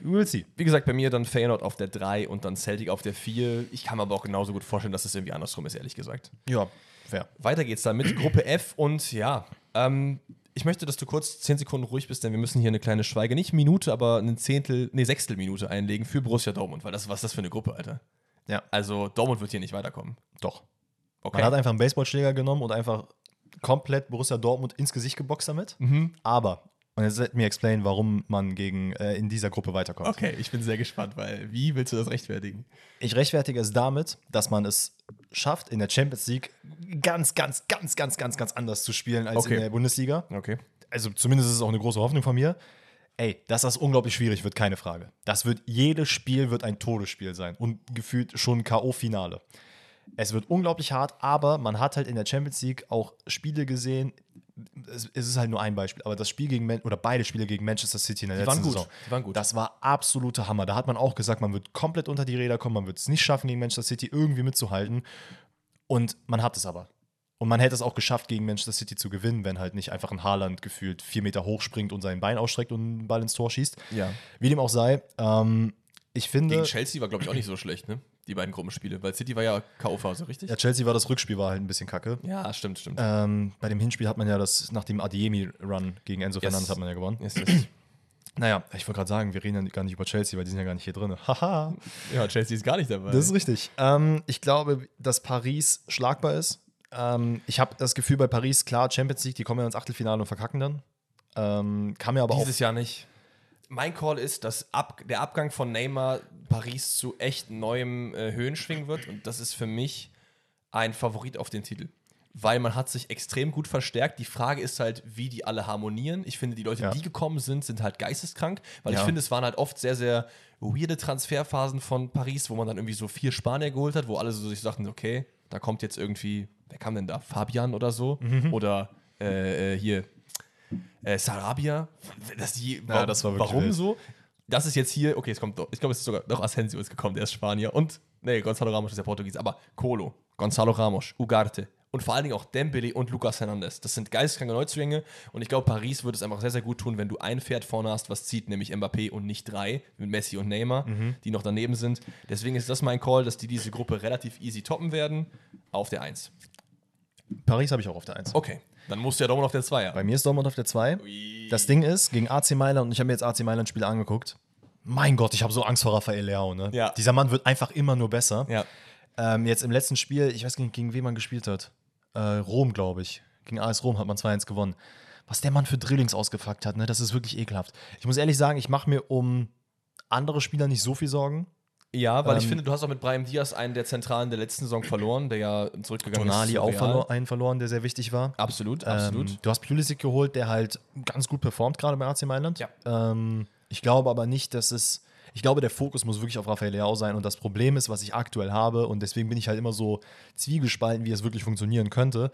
We will see. Wie gesagt, bei mir dann Feyenoord auf der 3 und dann Celtic auf der 4. Ich kann mir aber auch genauso gut vorstellen, dass es irgendwie andersrum ist, ehrlich gesagt. Ja, fair. Weiter geht's dann mit Gruppe F und ja, ähm, ich möchte, dass du kurz 10 Sekunden ruhig bist, denn wir müssen hier eine kleine Schweige, nicht Minute, aber eine Zehntel, nee, Sechstelminute einlegen für Borussia Dortmund, weil das, was ist das für eine Gruppe, Alter? Ja, Also Dortmund wird hier nicht weiterkommen. doch. Okay. Man hat einfach einen Baseballschläger genommen und einfach komplett Borussia Dortmund ins Gesicht geboxt damit. Mhm. Aber, und jetzt let me explain, warum man gegen, äh, in dieser Gruppe weiterkommt. okay, ich bin sehr gespannt, weil wie willst du das rechtfertigen? Ich rechtfertige es damit, dass man es schafft, in der Champions League ganz, ganz, ganz, ganz, ganz, ganz anders zu spielen als Okay. in der Bundesliga. Okay. Also zumindest ist es auch eine große Hoffnung von mir. Ey, dass das unglaublich schwierig wird, keine Frage. Das wird, jedes Spiel wird ein Todesspiel sein und gefühlt schon K.O.-Finale. Es wird unglaublich hart, aber man hat halt in der Champions League auch Spiele gesehen. Es, ist halt nur ein Beispiel, aber das Spiel gegen Man oder beide Spiele gegen Manchester City in der Die letzten waren gut, Saison, waren gut. das war absoluter Hammer. Da hat man auch gesagt, man wird komplett unter die Räder kommen, man wird es nicht schaffen, gegen Manchester City irgendwie mitzuhalten. Und man hat es aber. Und man hätte es auch geschafft, gegen Manchester City zu gewinnen, wenn halt nicht einfach ein Haaland gefühlt vier Meter hoch springt und sein Bein ausstreckt und einen Ball ins Tor schießt. Ja. Wie dem auch sei, ähm, ich finde, Gegen Chelsea war, glaube ich, auch nicht so schlecht, ne? Die beiden Gruppenspiele, weil City war ja K.O.-Phase, richtig? ja, Chelsea war das Rückspiel war halt ein bisschen kacke. Ja, stimmt, stimmt. Ähm, bei dem Hinspiel hat man ja das, nach dem Adiemi-Run gegen Enzo Fernandes hat man ja gewonnen. Yes, yes. Naja, ich wollte gerade sagen, wir reden ja gar nicht über Chelsea, weil die sind ja gar nicht hier drin. Haha. ja, Chelsea ist gar nicht dabei. Das ist richtig. Ähm, ich glaube, dass Paris schlagbar ist. Ähm, ich habe das Gefühl bei Paris, klar, Champions League, die kommen ja ins Achtelfinale und verkacken dann. Ähm, kann mir aber auch. Dieses Jahr nicht. Mein Call ist, dass ab, der Abgang von Neymar Paris zu echt neuem äh, Höhenschwingen wird und das ist für mich ein Favorit auf den Titel. weil man hat sich extrem gut verstärkt. Die Frage ist halt, wie die alle harmonieren. Ich finde, die Leute, Ja. die gekommen sind, sind halt geisteskrank, weil ich Ja. finde, es waren halt oft sehr, sehr weirde Transferphasen von Paris, wo man dann irgendwie so vier Spanier geholt hat, wo alle so sich sagten, okay, da kommt jetzt irgendwie, wer kam denn da? Fabian oder so? Mhm. Oder äh, äh, hier äh, Sarabia. Das, die, Ja, das war warum wild. so? Das ist jetzt hier, okay, es kommt doch, ich glaube, es ist sogar doch Asensio ist gekommen, der ist Spanier. Und, nee, Gonzalo Ramos ist ja Portugies, aber Colo, Gonzalo Ramos, Ugarte und vor allen Dingen auch Dembele und Lucas Hernandez. Das sind geisteskranke Neuzugänge und ich glaube, Paris würde es einfach sehr, sehr gut tun, wenn du ein Pferd vorne hast, was zieht, nämlich Mbappé und nicht drei, mit Messi und Neymar, Mhm. die noch daneben sind. Deswegen ist das mein Call, dass die diese Gruppe relativ easy toppen werden auf der 1. Paris habe ich auch auf der 1. Okay, dann musst du ja Dortmund auf der 2 haben. Bei mir ist Dortmund auf der 2. Das Ding ist, gegen AC Mailand, und ich habe mir jetzt AC Mailand Spiele angeguckt. Mein Gott, ich habe so Angst vor Rafael Leao. Ne? Ja. Dieser Mann wird einfach immer nur besser. Ja. Ähm, jetzt im letzten Spiel, ich weiß nicht, gegen wen man gespielt hat. Äh, Rom, glaube ich. Gegen AS Rom hat man 2-1 gewonnen. Was der Mann für Drillings ausgefuckt hat, ne? das ist wirklich ekelhaft. Ich muss ehrlich sagen, ich mache mir um andere Spieler nicht so viel Sorgen. Ja, weil ich Ähm, finde, du hast auch mit Brahim Diaz einen der Zentralen der letzten Saison verloren, der ja zurückgegangen Tonali ist. zu auch verlo einen verloren, der sehr wichtig war. Absolut, absolut. Ähm, du hast Pulisic geholt, der halt ganz gut performt, gerade bei AC Mailand. Ja. Ähm, ich glaube aber nicht, dass es. Ich glaube, der Fokus muss wirklich auf Rafael Leao sein. Und das Problem ist, was ich aktuell habe, und deswegen bin ich halt immer so zwiegespalten, wie es wirklich funktionieren könnte.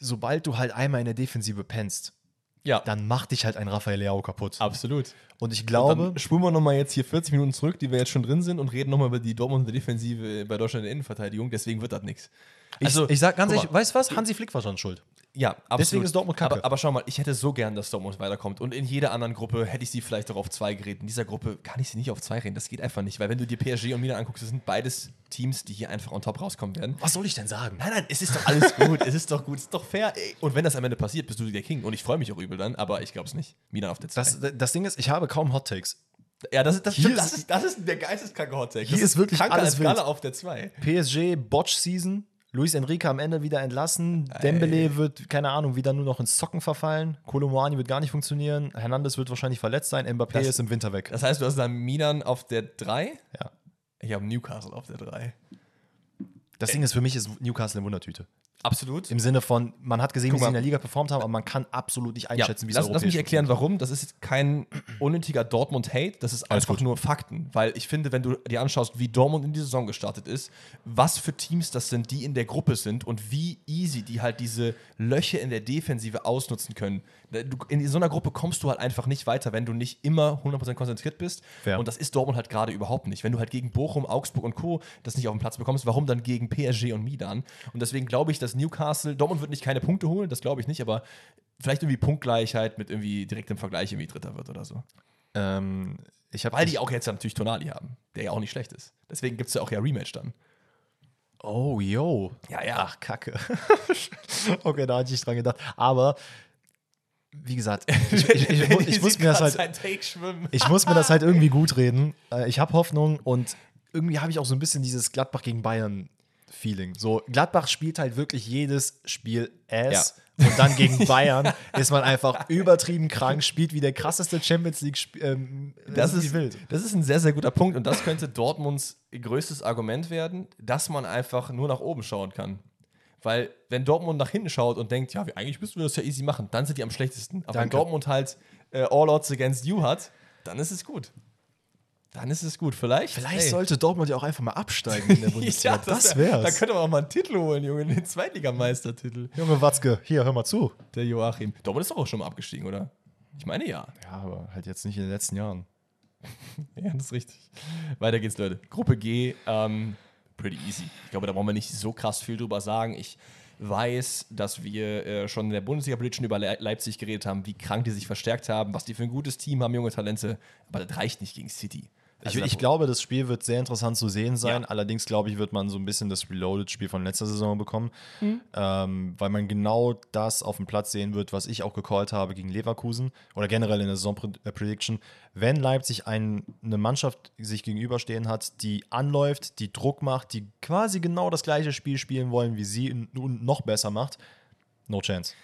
Sobald du halt einmal in der Defensive pennst, ja, dann macht dich halt ein Rafael Leao kaputt. absolut. Und ich glaube, Dann spulen wir nochmal jetzt hier 40 Minuten zurück, die wir jetzt schon drin sind, und reden nochmal über die Dortmunder Defensive bei Deutschland in der Innenverteidigung. Deswegen wird das nichts. ich, ich sag ganz ehrlich, weißt du was? Hansi Flick war schon schuld. Ja, absolut. Deswegen ist Dortmund kacke. Aber, aber schau mal, ich hätte so gern, dass Dortmund weiterkommt. Und in jeder anderen Gruppe hätte ich sie vielleicht auch auf zwei geredet. In dieser Gruppe kann ich sie nicht auf zwei reden. Das geht einfach nicht. Weil wenn du dir PSG und Milan anguckst, das sind beides Teams, die hier einfach on top rauskommen werden. Was soll ich denn sagen? Nein, nein, es ist doch alles gut. es ist doch gut. Es ist doch fair. Ey. Und wenn das am Ende passiert, bist du der King. Und ich freue mich auch übel dann, aber ich glaube es nicht. Milan auf der 2. Das, das Ding ist, ich habe kaum Hot Takes. ja, das ist, das, stimmt, das, ist- ist, das ist der geisteskranke Hottake. Hier ist wirklich kranker alles als. Galle auf der 2. PSG Botch-Season. Luis Enrique am Ende wieder entlassen. Dembele wird, keine Ahnung, wieder nur noch ins Zocken verfallen. Kolomoani wird gar nicht funktionieren. Hernandez wird wahrscheinlich verletzt sein. Mbappé Das- ist im Winter weg. Das heißt, du hast dann Milan auf der 3. Ja. Ich habe Newcastle auf der 3. Das Ding ist, für mich ist Newcastle eine Wundertüte. Absolut. Im Sinne von, man hat gesehen, Guck wie sie mal. in der Liga performt haben, aber man kann absolut nicht einschätzen, wie es lass, lass mich erklären, warum. Das ist jetzt kein unnötiger Dortmund-Hate, das ist Alles einfach gut. nur Fakten. Weil ich finde, wenn du dir anschaust, wie Dortmund in die Saison gestartet ist, was für Teams das sind, die in der Gruppe sind und wie easy die halt diese Löcher in der Defensive ausnutzen können. Du, in so einer Gruppe kommst du halt einfach nicht weiter, wenn du nicht immer 100% konzentriert bist. Fair. Und das ist Dortmund halt gerade überhaupt nicht. Wenn du halt gegen Bochum, Augsburg und Co. das nicht auf den Platz bekommst, warum dann gegen PSG und Milan? Und deswegen glaube ich, dass Newcastle, Dortmund wird nicht keine Punkte holen, das glaube ich nicht, aber vielleicht irgendwie Punktgleichheit mit irgendwie direktem Vergleich irgendwie Dritter wird oder so. Ähm, Weil die auch jetzt natürlich Tonali haben, der ja auch nicht schlecht ist. Deswegen gibt es ja auch ja Rematch dann. Oh, yo. Ja, ja. Ach, Kacke. okay, da hatte ich dran gedacht. Aber, wie gesagt, ich, ich, ich, ich muss mir das halt ich muss mir das halt irgendwie gut reden. Äh, Ich habe Hoffnung und irgendwie habe ich auch so ein bisschen dieses Gladbach gegen Bayern Feeling. So Gladbach spielt halt wirklich jedes Spiel ass und dann gegen Bayern ist man einfach übertrieben krank, spielt wie der krasseste Champions League ähm, Das ist, wild. das ist ein sehr, sehr guter Punkt und das könnte Dortmunds größtes Argument werden, dass man einfach nur nach oben schauen kann. Weil, wenn Dortmund nach hinten schaut und denkt, ja, eigentlich müssten wir das ja easy machen, dann sind die am schlechtesten. Aber wenn Danke. Dortmund halt äh, All Odds Against You hat, dann ist es gut. Dann ist es gut. Vielleicht. Vielleicht ey. sollte Dortmund ja auch einfach mal absteigen in der Bundesliga. das, wär- Da wär's. könnte man auch mal einen Titel holen, Junge, den Zweitligameistertitel. Junge Watzke, hier, hör mal zu. Der Joachim. Dortmund ist doch auch schon mal abgestiegen, oder? Ich meine ja. Ja, aber halt jetzt nicht in den letzten Jahren. Ja, das ist richtig. Weiter geht's, Leute. Gruppe G, ähm, pretty easy. Ich glaube, da brauchen wir nicht so krass viel drüber sagen. Ich weiß, dass wir äh, schon in der Bundesliga-Prediction über Le Leipzig geredet haben, wie krank die sich verstärkt haben, was die für ein gutes Team haben, junge Talente. Aber das reicht nicht gegen City. Also ich, ich glaube, das Spiel wird sehr interessant zu sehen sein. Ja. Allerdings, glaube ich, wird man so ein bisschen das Reloaded-Spiel von letzter Saison bekommen, Mhm. ähm, weil man genau das auf dem Platz sehen wird, was ich auch gecallt habe gegen Leverkusen oder generell in der Saison-Prediction. Wenn Leipzig ein, eine Mannschaft sich gegenüberstehen hat, die anläuft, die Druck macht, die quasi genau das gleiche Spiel spielen wollen, wie sie und noch besser macht, no chance.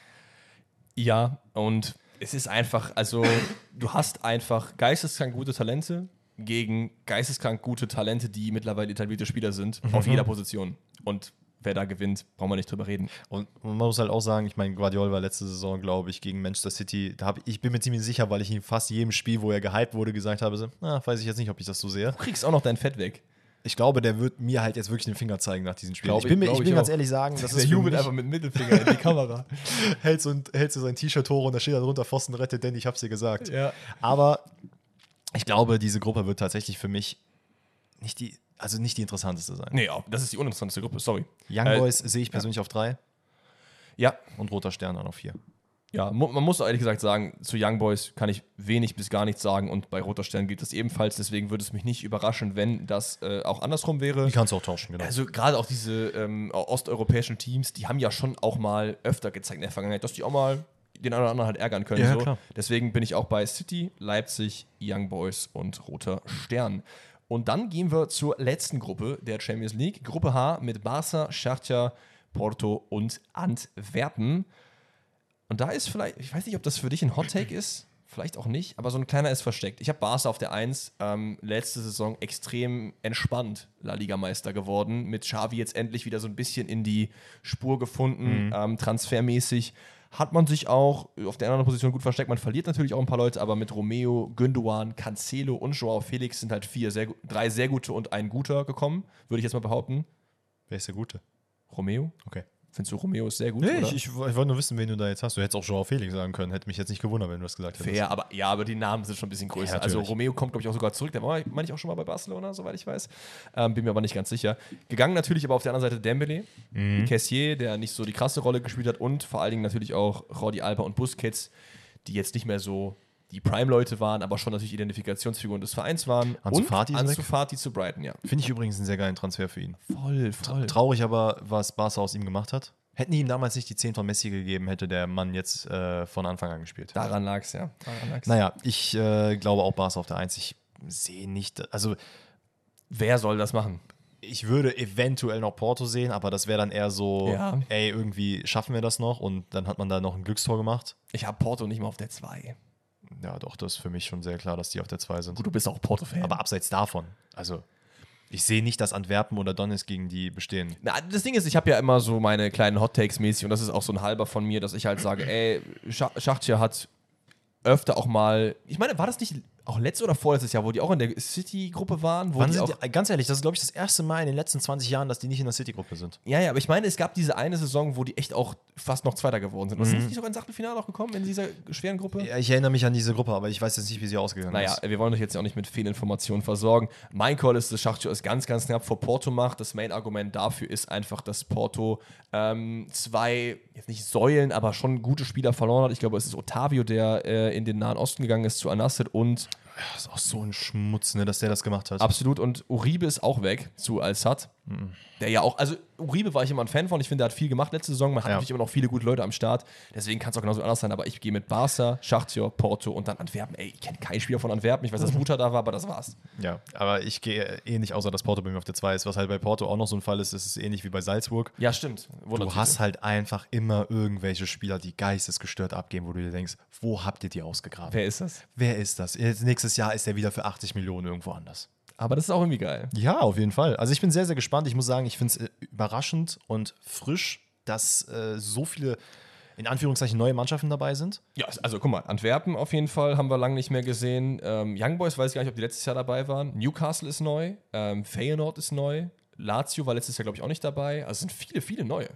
Ja, und es ist einfach, also du hast einfach geisteskrank gute Talente gegen geisteskrank gute Talente, die mittlerweile etablierte Spieler sind, auf jeder Position. Und wer da gewinnt, brauchen wir nicht drüber reden. Und man muss halt auch sagen, ich meine, Guardiola war letzte Saison, glaube ich, gegen Manchester City. Da hab, ich bin mir ziemlich sicher, weil ich in fast jedem Spiel, wo er gehypt wurde, gesagt habe, so, na, weiß ich jetzt nicht, ob ich das so sehe. Du kriegst auch noch dein Fett weg. Ich glaube, der wird mir halt jetzt wirklich den Finger zeigen nach diesem Spiel. Glaub ich bin, ich- ich bin ganz auch. ehrlich sagen, das Der ist für jubelt einfach mit dem Mittelfinger in die Kamera. hältst, du, hältst du sein T-Shirt hoch und da steht da drunter, Pfosten rettet, denn ich hab's dir gesagt. Ja. Aber ich glaube, diese Gruppe wird tatsächlich für mich nicht die, also nicht die interessanteste sein. Nee, ja, das ist die uninteressanteste Gruppe, sorry. Young Äh, Boys sehe ich persönlich auf drei Ja, und Roter Stern dann auf vier. Ja, man muss ehrlich gesagt sagen, zu Young Boys kann ich wenig bis gar nichts sagen und bei Roter Stern gilt das ebenfalls. Deswegen würde es mich nicht überraschen, wenn das äh, auch andersrum wäre. Die kannst du auch tauschen, genau. Also gerade auch diese ähm, osteuropäischen Teams, die haben ja schon auch mal öfter gezeigt in der Vergangenheit, dass die auch mal den einen oder anderen halt ärgern können. Ja, so. klar. Deswegen bin ich auch bei City, Leipzig, Young Boys und Roter Stern. Und dann gehen wir zur letzten Gruppe der Champions League. Gruppe H mit Barca, Schachtja, Porto und Antwerpen. Und da ist vielleicht, ich weiß nicht, ob das für dich ein Hot Take ist, vielleicht auch nicht, aber so ein kleiner ist versteckt. Ich habe Barca auf der 1 ähm, letzte Saison extrem entspannt La Liga-Meister geworden. Mit Xavi jetzt endlich wieder so ein bisschen in die Spur gefunden, ähm, transfermäßig. Hat man sich auch auf der anderen Position gut versteckt. Man verliert natürlich auch ein paar Leute, aber mit Romeo, Gündogan, Cancelo und Joao Felix sind halt vier sehr, drei sehr gute und ein guter gekommen, würde ich jetzt mal behaupten. Wer ist der Gute? Romeo? Okay. Findest du Romeo ist sehr gut? Nee, ich, ich, wollte nur wissen, wen du da jetzt hast. Du hättest auch Joao Felix sagen können. Hätte mich jetzt nicht gewundert, wenn du das gesagt hättest. Fair, aber ja, aber die Namen sind schon ein bisschen größer. Ja, also. Romeo kommt, glaube ich, auch sogar zurück. Der war, meine ich, auch schon mal bei Barcelona, soweit ich weiß. Ähm, bin mir aber nicht ganz sicher. Gegangen natürlich aber auf der anderen Seite Dembele, Mhm. Cassier, der nicht so die krasse Rolle gespielt hat und vor allen Dingen natürlich auch Jordi Alba und Busquets, die jetzt nicht mehr so die Prime-Leute waren, aber schon natürlich Identifikationsfiguren des Vereins waren. Ansu und Fati ist Ansu. Fati zu Brighton, ja. Finde ich übrigens einen sehr geilen Transfer für ihn. Voll, voll. Traurig aber, was Barca aus ihm gemacht hat. Hätten die ihm damals nicht die 10 von Messi gegeben, hätte der Mann jetzt äh, von Anfang an gespielt. Daran lag es, ja. Daran lag's. Naja, ich äh, glaube auch Barca auf der 1. Ich sehe nicht, also Wer soll das machen? ich würde eventuell noch Porto sehen, aber das wäre dann eher so, Ja. ey, irgendwie schaffen wir das noch und dann hat man da noch ein Glückstor gemacht. Ich habe Porto nicht mal auf der 2. Ja, doch, das ist für mich schon sehr klar, dass die auf der 2 sind. Gut, du bist auch Porto-Fan. Aber abseits davon, also ich sehe nicht, dass Antwerpen oder Donetsk gegen die bestehen. Na, das Ding ist, ich habe ja immer so meine kleinen Hot Takes mäßig und das ist auch so ein halber von mir, dass ich halt sage, ey, Scha Schachtja hat öfter auch mal, ich meine, war das nicht auch letztes oder vorletztes Jahr, wo die auch in der City-Gruppe waren? Wo Wann die auch, die, ganz ehrlich, das ist, glaube ich, das erste Mal in den letzten 20 Jahren, dass die nicht in der City-Gruppe sind. ja, ja, aber ich meine, es gab diese eine Saison, wo die echt auch fast noch Zweiter geworden sind. Und Mhm. sind die nicht sogar ins Achtelfinale noch gekommen in dieser schweren Gruppe? Ja, ich erinnere mich an diese Gruppe, aber ich weiß jetzt nicht, wie sie ausgegangen Naja, ist. wir wollen euch jetzt ja auch nicht mit Fehlinformationen versorgen. Mein Call ist, dass Schachtjo es ganz, ganz knapp vor Porto macht. Das Main-Argument dafür ist einfach, dass Porto ähm, zwei, jetzt nicht Säulen, aber schon gute Spieler verloren hat. Ich glaube, es ist Otavio, der äh, in den Nahen Osten gegangen ist zu Anasset und Das ist auch so ein Schmutz, ne, dass der das gemacht hat. absolut. Und Uribe ist auch weg zu Al-Sad. Der ja auch, also Uribe war ich immer ein Fan von. Ich finde, der hat viel gemacht letzte Saison. Man hat Ja. natürlich immer noch viele gute Leute am Start. Deswegen kann es auch genauso anders sein. Aber ich gehe mit Barca, Schachtjo, Porto und dann Antwerpen. Ey, ich kenne keinen Spieler von Antwerpen. Ich weiß, dass Mutter da war, aber das war's. Ja, aber ich gehe ähnlich, außer dass Porto bei mir auf der 2 ist. Was halt bei Porto auch noch so ein Fall ist, ist es ähnlich wie bei Salzburg. Ja, stimmt. Du hast halt einfach immer irgendwelche Spieler, die geistesgestört abgeben, wo du dir denkst, wo habt ihr die ausgegraben? Wer ist das? Wer ist das? Jetzt, nächstes Jahr ist er wieder für 80 Millionen irgendwo anders. Aber das ist auch irgendwie geil. Ja, auf jeden Fall. Also ich bin sehr, sehr gespannt. Ich muss sagen, ich finde es äh, überraschend und frisch, dass äh, so viele, in Anführungszeichen, neue Mannschaften dabei sind. Ja, also guck mal, Antwerpen auf jeden Fall haben wir lange nicht mehr gesehen. Ähm, Young Boys weiß ich gar nicht, ob die letztes Jahr dabei waren. Newcastle ist neu. Ähm, Feyenoord ist neu. Lazio war letztes Jahr, glaube ich, auch nicht dabei. Also es sind viele, viele neue.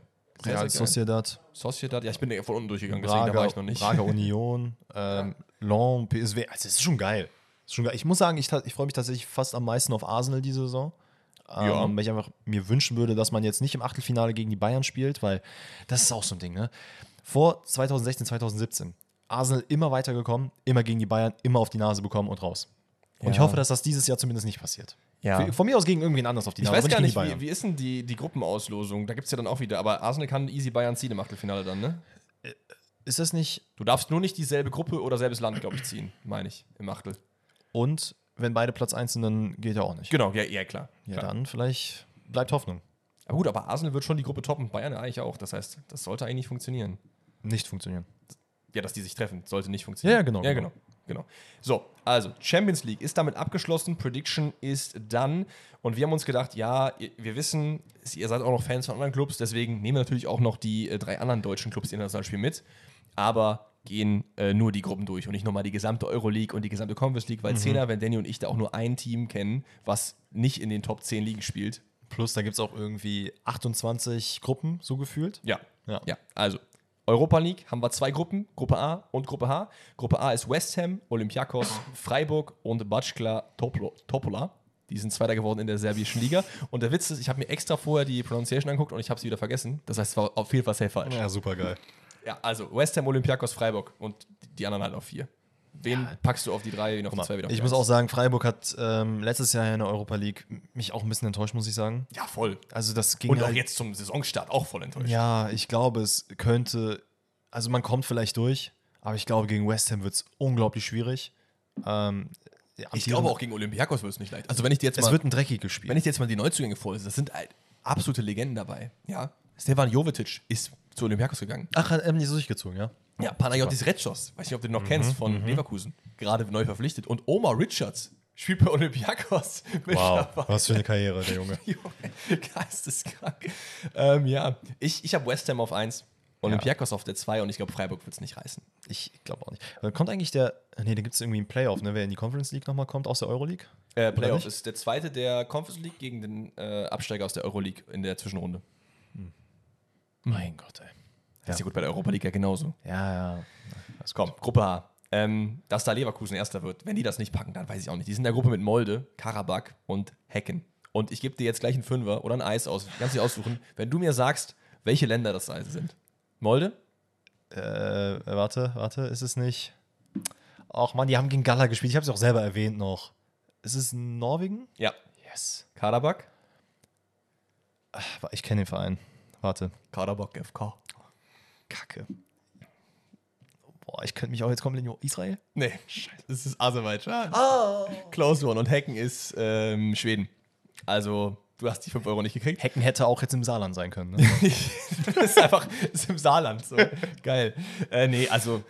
Sehr, Real sehr. Sociedad, Sociedad, ja, ich bin ja von unten durchgegangen, deswegen da war ich noch nicht. Prager Union, ähm, Lens, PSW. Also das ist schon geil. Schon geil. Ich muss sagen, ich, ich freue mich tatsächlich fast am meisten auf Arsenal diese Saison. Ähm, Ja. Weil ich einfach mir wünschen würde, dass man jetzt nicht im Achtelfinale gegen die Bayern spielt, weil das ist auch so ein Ding, ne? Vor 2016, 2017, Arsenal immer weitergekommen, immer gegen die Bayern, immer auf die Nase bekommen und raus. Und ich Ja. hoffe, dass das dieses Jahr zumindest nicht passiert. Ja. Von mir aus gegen irgendwen anders auf die Ich Nase, weiß aber gar nicht, wie, wie ist denn die, die Gruppenauslosung? Da gibt es ja dann auch wieder, aber Arsenal kann easy Bayern ziehen im Achtelfinale dann, ne? Ist das nicht Du darfst nur nicht dieselbe Gruppe oder selbes Land, glaube ich, ziehen, meine ich, im Achtel. Und wenn beide Platz 1 sind, dann geht ja auch nicht. Genau, ja, ja klar. Ja, klar. dann vielleicht bleibt Hoffnung. Aber gut, aber Arsenal wird schon die Gruppe toppen, Bayern eigentlich auch. Das heißt, das sollte eigentlich funktionieren. Nicht funktionieren. Ja, dass die sich treffen, sollte nicht funktionieren. Ja, genau, Ja, genau. genau. genau. So, also Champions League ist damit abgeschlossen, Prediction ist dann und wir haben uns gedacht, ja, wir wissen, ihr seid auch noch Fans von anderen Clubs, deswegen nehmen wir natürlich auch noch die äh, drei anderen deutschen Clubs, die international spielen, mit, aber gehen äh, nur die Gruppen durch und nicht nochmal die gesamte Euroleague und die gesamte Conference League, weil Zehner, wenn Danny und ich da auch nur ein Team kennen, was nicht in den Top 10 Ligen spielt. Plus, da gibt es auch irgendwie 28 Gruppen, so gefühlt. Ja. Ja. Ja, also Europa League haben wir zwei Gruppen, Gruppe A und Gruppe H. Gruppe A ist West Ham, Olympiakos, Freiburg und Toplo- Topola. Die sind Zweiter geworden in der serbischen Liga. Und der Witz ist, ich habe mir extra vorher die Pronunciation angeguckt und ich habe sie wieder vergessen. Das heißt, es war auf jeden Fall sehr falsch. Ja, super geil. Ja, also West Ham, Olympiakos, Freiburg und die anderen halt auf vier. Wen packst du auf die drei, wen auf die zwei, auf Ich muss auch sagen, Freiburg hat ähm, letztes Jahr in der Europa League mich auch ein bisschen enttäuscht, muss ich sagen. Ja, voll. Also das ging Und auch halt- jetzt zum Saisonstart auch voll enttäuscht. Ja, ich glaube, es könnte, also man kommt vielleicht durch, aber ich glaube, gegen West Ham wird es unglaublich schwierig. Ähm, ja, Ich glaube auch gegen Olympiakos wird es nicht leicht. Also wenn ich dir jetzt es mal wird ein dreckiges Spiel. Wenn ich dir jetzt mal die Neuzugänge vorlese, das sind halt absolute Legenden dabei. Ja. Stefan Jovetic ist zu Olympiakos gegangen. Ach, hat Emily so durchgezogen, ja? Ja, Panayotis Retschos, weiß nicht, ob du den noch kennst, von Leverkusen. Gerade neu verpflichtet. Und Omar Richards spielt bei Olympiakos. mittlerweile. was für eine Karriere, der Junge. Junge, Geisteskrank. Ähm, ja, ich, ich habe West Ham auf 1, Olympiakos auf der 2 und ich glaube, Freiburg wird es nicht reißen. Ich glaube auch nicht. Aber Kommt eigentlich der, nee, da gibt es irgendwie einen Playoff, ne, wer in die Conference League nochmal kommt, aus der Euroleague? Äh, Playoff nicht? ist der zweite der Conference League gegen den äh, Absteiger aus der Euroleague in der Zwischenrunde. Mein Gott, ey. Das ist ja gut bei der Europa League ja genauso. Ja, ja. Komm, Gruppe A. Ähm, dass da Leverkusen Erster wird. Wenn die das nicht packen, dann weiß ich auch nicht. Die sind in der Gruppe mit Molde, Karabakh und Hecken. Und ich gebe dir jetzt gleich einen Fünfer oder ein Eis aus. Kannst dich aussuchen. Wenn du mir sagst, welche Länder das also sind. Molde? Äh, warte, warte, ist es nicht? Ach man, die haben gegen Gala gespielt. Ich habe es auch selber erwähnt noch. Ist es Norwegen? Ja. Yes. Karabakh? Ich kenne den Verein. Warte. Karabakh FK. Kacke. Boah, ich könnte mich auch jetzt komplett in Israel. Nee, scheiße. Das ist Aserbaidschan. Close one. Und Hecken ist ähm, Schweden. Also, du hast die 5 Euro nicht gekriegt. Hecken hätte auch jetzt im Saarland sein können. Ne? das ist einfach das ist im Saarland. So. Geil. Äh, nee, also,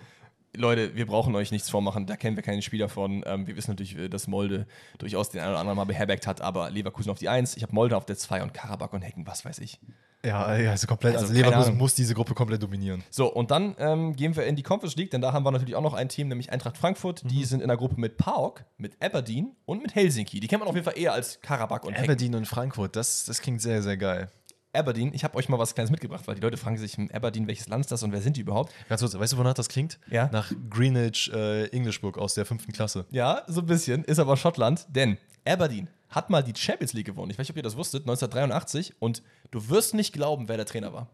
Leute, wir brauchen euch nichts vormachen. Da kennen wir keinen Spieler von. Ähm, wir wissen natürlich, äh, dass Molde durchaus den einen oder anderen mal beherbergt hat, aber Leverkusen auf die 1. Ich habe Molde auf der 2 und Karabakh und Hecken, was weiß ich. ja, ja, also komplett. Also Also, Leverkusen muss diese Gruppe komplett dominieren. So, und dann ähm, gehen wir in die Conference League, denn da haben wir natürlich auch noch ein Team, nämlich Eintracht Frankfurt. Die sind in der Gruppe mit PAOK, mit Aberdeen und mit Helsinki. Die kennt man auf jeden Fall eher als Karabakh und Hecken. Aberdeen und Frankfurt, das, das klingt sehr, sehr geil. Aberdeen, ich habe euch mal was Kleines mitgebracht, weil die Leute fragen sich, Aberdeen, welches Land ist das und wer sind die überhaupt? Ganz kurz, weißt du, wonach das klingt? Ja. Nach Greenwich äh, English Book aus der fünften Klasse. Ja, so ein bisschen, ist aber Schottland, denn Aberdeen hat mal die Champions League gewonnen. Ich weiß nicht, ob ihr das wusstet, 1983 und du wirst nicht glauben, wer der Trainer war.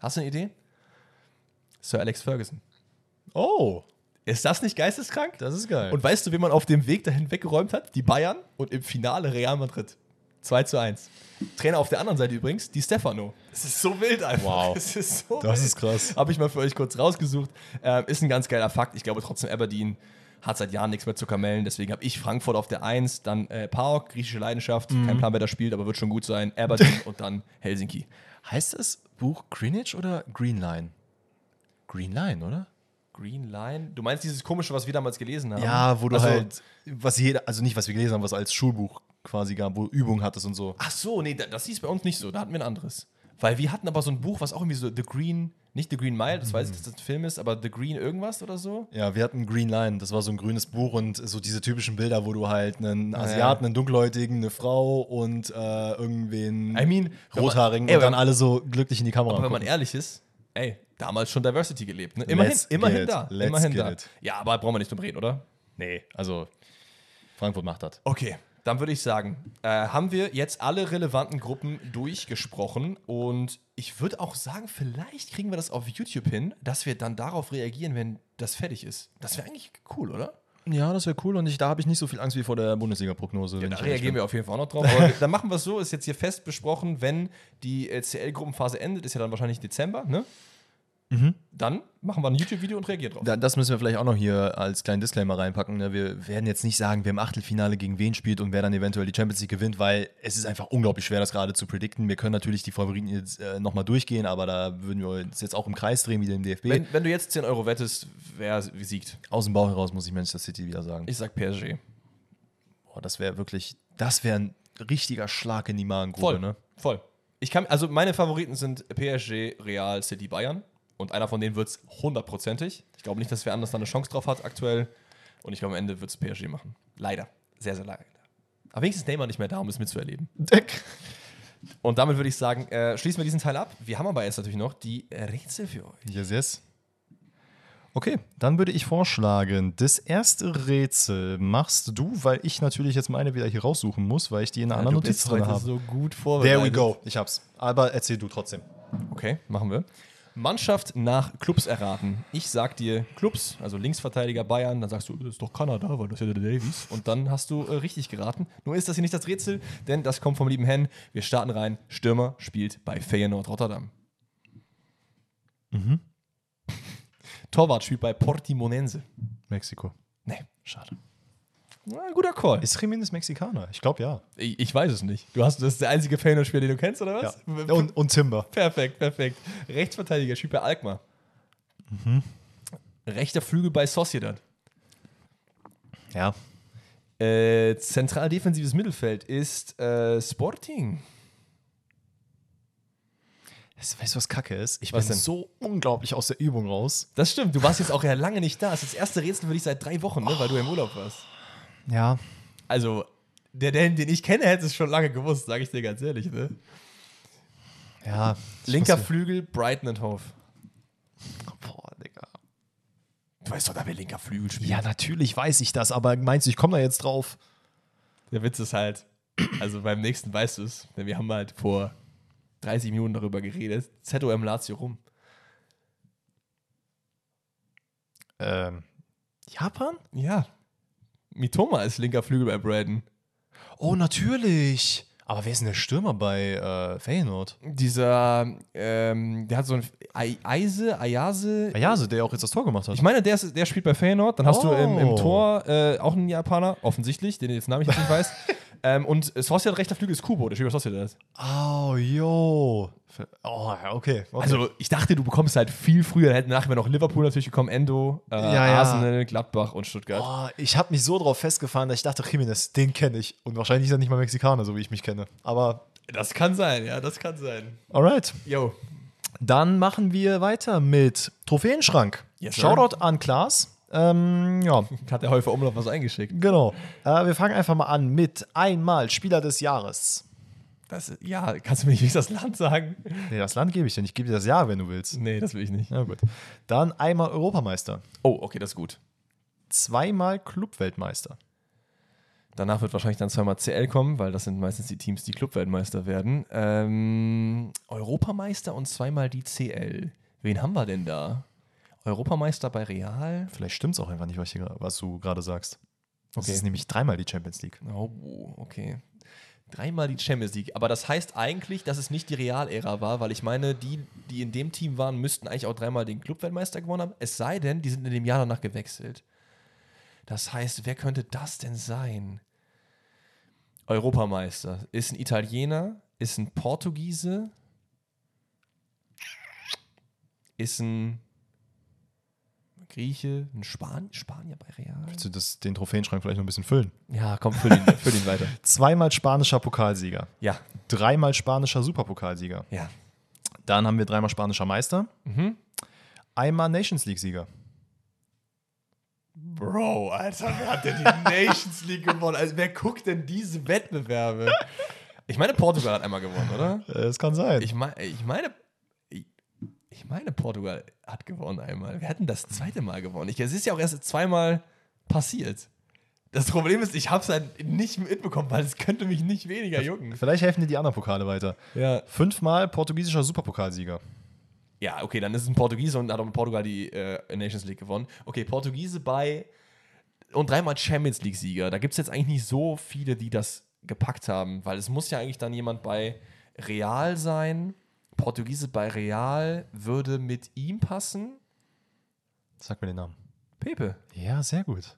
Hast du eine Idee? Sir Alex Ferguson. Oh, Ist das nicht geisteskrank? das ist geil. Und weißt du, wie man auf dem Weg dahin weggeräumt hat? Die Bayern und im Finale Real Madrid. 2 zu 1. Trainer auf der anderen Seite übrigens, die Stefano. Das ist so wild einfach. Wow. Das ist so Das ist krass. Habe ich mal für euch kurz rausgesucht. Ähm, ist ein ganz geiler Fakt. Ich glaube trotzdem, Aberdeen hat seit Jahren nichts mehr zu kamellen. Deswegen habe ich Frankfurt auf der 1, dann äh, PAOK, griechische Leidenschaft. Mhm. Kein Plan, wer da spielt, aber wird schon gut sein. Aberdeen und dann Helsinki. heißt das Buch Greenwich oder Green Line? Green Line, oder? Green Line? Du meinst dieses komische, was wir damals gelesen haben? Ja, wo du Also- halt, was jeder, also nicht, was wir gelesen haben, was als Schulbuch quasi gab, wo Übung hattest und so. Ach so, nee, da- das hieß bei uns nicht so. Da hatten wir ein anderes. Weil wir hatten aber so ein Buch, was auch irgendwie so The Green, nicht The Green Mile, das weiß ich, dass das ein Film ist, aber The Green irgendwas oder so. Ja, wir hatten Green Line, das war so ein grünes Buch und so diese typischen Bilder, wo du halt einen Asiaten, einen Dunkelhäutigen, eine Frau und äh, irgendwen I mean, Rothaarigen ey, und dann alle so glücklich in die Kamera Aber wenn man gucken. ehrlich ist, ey, damals schon Diversity gelebt. Ne? Immerhin, Let's immerhin da. Let's immerhin da. it. Ja, aber brauchen wir nicht drüber reden, oder? Nee, also Frankfurt macht das. Okay, dann würde ich sagen, äh, haben wir jetzt alle relevanten Gruppen durchgesprochen und ich würde auch sagen, vielleicht kriegen wir das auf YouTube hin, dass wir dann darauf reagieren, wenn das fertig ist. Das wäre eigentlich cool, oder? Ja, das wäre cool und ich, da habe ich nicht so viel Angst wie vor der Bundesliga-Prognose. wenn Da reagieren wir auf jeden Fall auch noch drauf. Aber dann machen wir es so, ist jetzt hier fest besprochen, wenn die äh, CL-Gruppenphase endet, ist ja dann wahrscheinlich Dezember, ne? Dann machen wir ein YouTube-Video und reagieren drauf. Da- Das müssen wir vielleicht auch noch hier als kleinen Disclaimer reinpacken. ne? Wir werden jetzt nicht sagen, wer im Achtelfinale gegen wen spielt und wer dann eventuell die Champions League gewinnt, weil es ist einfach unglaublich schwer, das gerade zu predikten. Wir können natürlich die Favoriten jetzt äh, nochmal durchgehen, aber da würden wir uns jetzt auch im Kreis drehen, wie im DFB. Wenn, wenn du jetzt 10 Euro wettest, wer siegt? Aus dem Bauch heraus muss ich Manchester City wieder sagen. Ich sag PSG. Boah, das wäre wirklich, das wäre ein richtiger Schlag in die Magengrube, Voll, ne? voll. Ich kann, also meine Favoriten sind PSG, Real, City, Bayern. Und einer von denen wird es hundertprozentig. Ich glaube nicht, dass wer anders da eine Chance drauf hat aktuell. Und ich glaube, am Ende wird es PSG machen. Leider. Sehr, sehr leider. Aber wenigstens ist Neymar nicht mehr da, um es mitzuerleben. Und damit würde ich sagen, äh, schließen wir diesen Teil ab. Wir haben aber jetzt natürlich noch die Rätsel für euch. Yes, yes. Okay, dann würde ich vorschlagen, das erste Rätsel machst du, weil ich natürlich jetzt meine wieder hier raussuchen muss, weil ich die in einer anderen Notiz drin habe. so gut vorbereitet. There we go. Ich hab's. Aber erzähl du trotzdem. Okay, machen wir. Mannschaft nach Clubs erraten. Ich sag dir Clubs, also Linksverteidiger Bayern, dann sagst du, das ist doch Kanada, weil das ist ja der Davies. Und dann hast du äh, richtig geraten. Nur ist das hier nicht das Rätsel, denn das kommt vom lieben Hen. Wir starten rein. Stürmer spielt bei Feyenoord Rotterdam. Torwart spielt bei Portimonense. Mexiko. Nee, Schade. Na, guter Call. Ist Jiménez Mexikaner? Ich glaube ja. Ich, ich weiß es nicht. Du hast, das ist der einzige Feyenoord-Spieler, den du kennst, oder was? Und, und Timber. Perfekt, perfekt. Rechtsverteidiger spielt bei Alkmaar. Rechter Flügel bei Sociedad. Ja. Äh, zentral defensives Mittelfeld ist äh, Sporting. Weißt du, was Kacke ist? Ich Was bin denn? so unglaublich aus der Übung raus. Das stimmt, du warst jetzt auch ja lange nicht da. Das ist das erste Rätsel für dich seit drei Wochen, ne, weil du im Urlaub warst. Ja. Also, der, den, den ich kenne, hätte es schon lange gewusst, sage ich dir ganz ehrlich. Ne? Ja. Linker Flügel, Brighton and Hove. Boah, Digga. Du weißt doch, da wer linker Flügel spielt. Ja, natürlich weiß ich das, aber meinst du, ich komme da jetzt drauf? Der Witz ist halt, also beim nächsten weißt du es, denn wir haben halt vor 30 Minuten darüber geredet. ZOM Lazio rum. Ähm, Japan? Ja. Mitoma ist linker Flügel bei Brighton. Oh, natürlich. Aber wer ist denn der Stürmer bei äh, Feyenoord? Dieser, ähm, der hat so ein Ei- Eise, Ayase. Ayase, der auch jetzt das Tor gemacht hat. Ich meine, der, ist, der spielt bei Feyenoord. Dann hast du im, im Oh. Tor äh, auch einen Japaner, offensichtlich, den jetzt Namen ich nicht weiß. ähm, und Sociedad rechter Flügel ist Kubo, der bei Sociedad. oh, yo. Oh, okay. okay. Also, ich dachte, du bekommst halt viel früher. Dann hätten nachher noch Liverpool natürlich gekommen, Endo, äh, Ja, ja. Arsenal, Gladbach und Stuttgart. oh, ich habe mich so drauf festgefahren, dass ich dachte, Jiménez, den kenne ich. Und wahrscheinlich ist er nicht mal Mexikaner, so wie ich mich kenne. Aber, Das kann sein, ja, das kann sein. alright. Yo. Dann machen wir weiter mit Trophäenschrank. Yes. Shoutout an Klaas. Ähm, ja, Hat der Häufer Umlauf was eingeschickt? genau. Äh, wir fangen einfach mal an mit einmal Spieler des Jahres. Das, ja, kannst du mir nicht das Land sagen? Nee, das Land gebe ich dir nicht. Ich gebe dir das Jahr, wenn du willst. Nee, das will ich nicht. Na gut. Dann einmal Europameister. Oh, okay, das ist gut. Zweimal Clubweltmeister. Danach wird wahrscheinlich dann zweimal CL kommen, weil das sind meistens die Teams, die Clubweltmeister werden. Ähm, Europameister und zweimal die CL. Wen haben wir denn da? Europameister bei Real? Vielleicht stimmt es auch einfach nicht, was, ich, was du gerade sagst. Das Okay. ist nämlich dreimal die Champions League. Oh, okay. Dreimal die Champions League. Aber das heißt eigentlich, dass es nicht die Real-Ära war, weil ich meine, die, die in dem Team waren, müssten eigentlich auch dreimal den Clubweltmeister gewonnen haben. Es sei denn, die sind in dem Jahr danach gewechselt. Das heißt, wer könnte das denn sein? Europameister. Ist ein Italiener? Ist ein Portugiese? Ist ein Grieche? Ein Span Spanier bei Real? Willst du das, den Trophäenschrank vielleicht noch ein bisschen füllen? Ja, komm, füll ihn, füll ihn weiter. Zweimal spanischer Pokalsieger. Ja, Dreimal spanischer Superpokalsieger. ja. Dann haben wir dreimal spanischer Meister. Mhm. Einmal Nations League-Sieger. Bro, Alter, wer hat denn die Nations League gewonnen? Also, wer guckt denn diese Wettbewerbe? Ich meine, Portugal hat einmal gewonnen, oder? Das kann sein. Ich, mein, ich meine, ich meine, Portugal hat gewonnen einmal. Wir hatten das zweite Mal gewonnen. Ich, es ist ja auch erst zweimal passiert. Das Problem ist, ich habe es halt nicht mitbekommen, weil es könnte mich nicht weniger jucken. Vielleicht helfen dir die anderen Pokale weiter. Ja. Fünfmal portugiesischer Superpokalsieger. Ja, okay, dann ist es ein Portugiese und hat auch mit Portugal die äh, Nations League gewonnen. Okay, Portugiese bei und dreimal Champions League-Sieger. Da gibt es jetzt eigentlich nicht so viele, die das gepackt haben, weil es muss ja eigentlich dann jemand bei Real sein, Portugiese bei Real würde mit ihm passen. Sag mir den Namen. Pepe. Ja, sehr gut.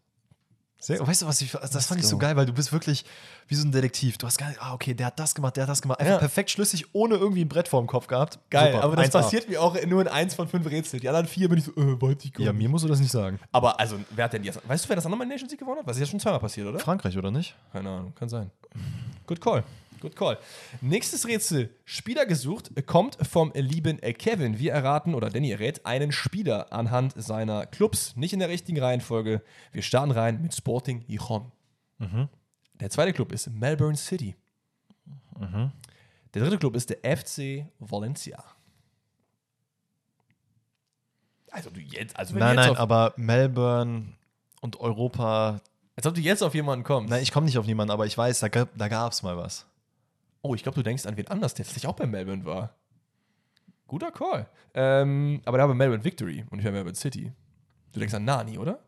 Sehr, weißt du, was ich, das fand ich so geil, weil du bist wirklich wie so ein Detektiv. Du hast gar nicht, ah, okay, der hat das gemacht, der hat das gemacht. Einfach Ja. perfekt schlüssig, ohne irgendwie ein Brett vor dem Kopf gehabt. Geil, Super, aber das 1A. passiert mir auch nur in eins von fünf Rätseln. Die anderen vier bin ich so, äh, wollte ich gar Ja, mir musst du das nicht sagen. Aber also, wer hat denn die Weißt du, wer das andere Mal Nations League gewonnen hat? Was ist ja schon zweimal passiert, oder? Frankreich, oder nicht? Keine Ahnung, kann sein. Good call. Good call. Nächstes Rätsel. Spieler gesucht kommt vom lieben Kevin. Wir erraten, oder Danny errät, einen Spieler anhand seiner Clubs. Nicht in der richtigen Reihenfolge. Wir starten rein mit Sporting Gijon. Der zweite Club ist Melbourne City. Der dritte Club ist der FC Valencia. Also du jetzt, also wenn Nein, du jetzt nein, aber Melbourne und Europa. als ob du jetzt auf jemanden kommst. Nein, ich komme nicht auf niemanden, aber ich weiß, da gab es mal was. Oh, ich glaube, du denkst an wen anders, der tatsächlich auch bei Melbourne war. Guter Call. Ähm, aber der war Melbourne Victory und nicht bei Melbourne City. Du denkst an Nani, oder?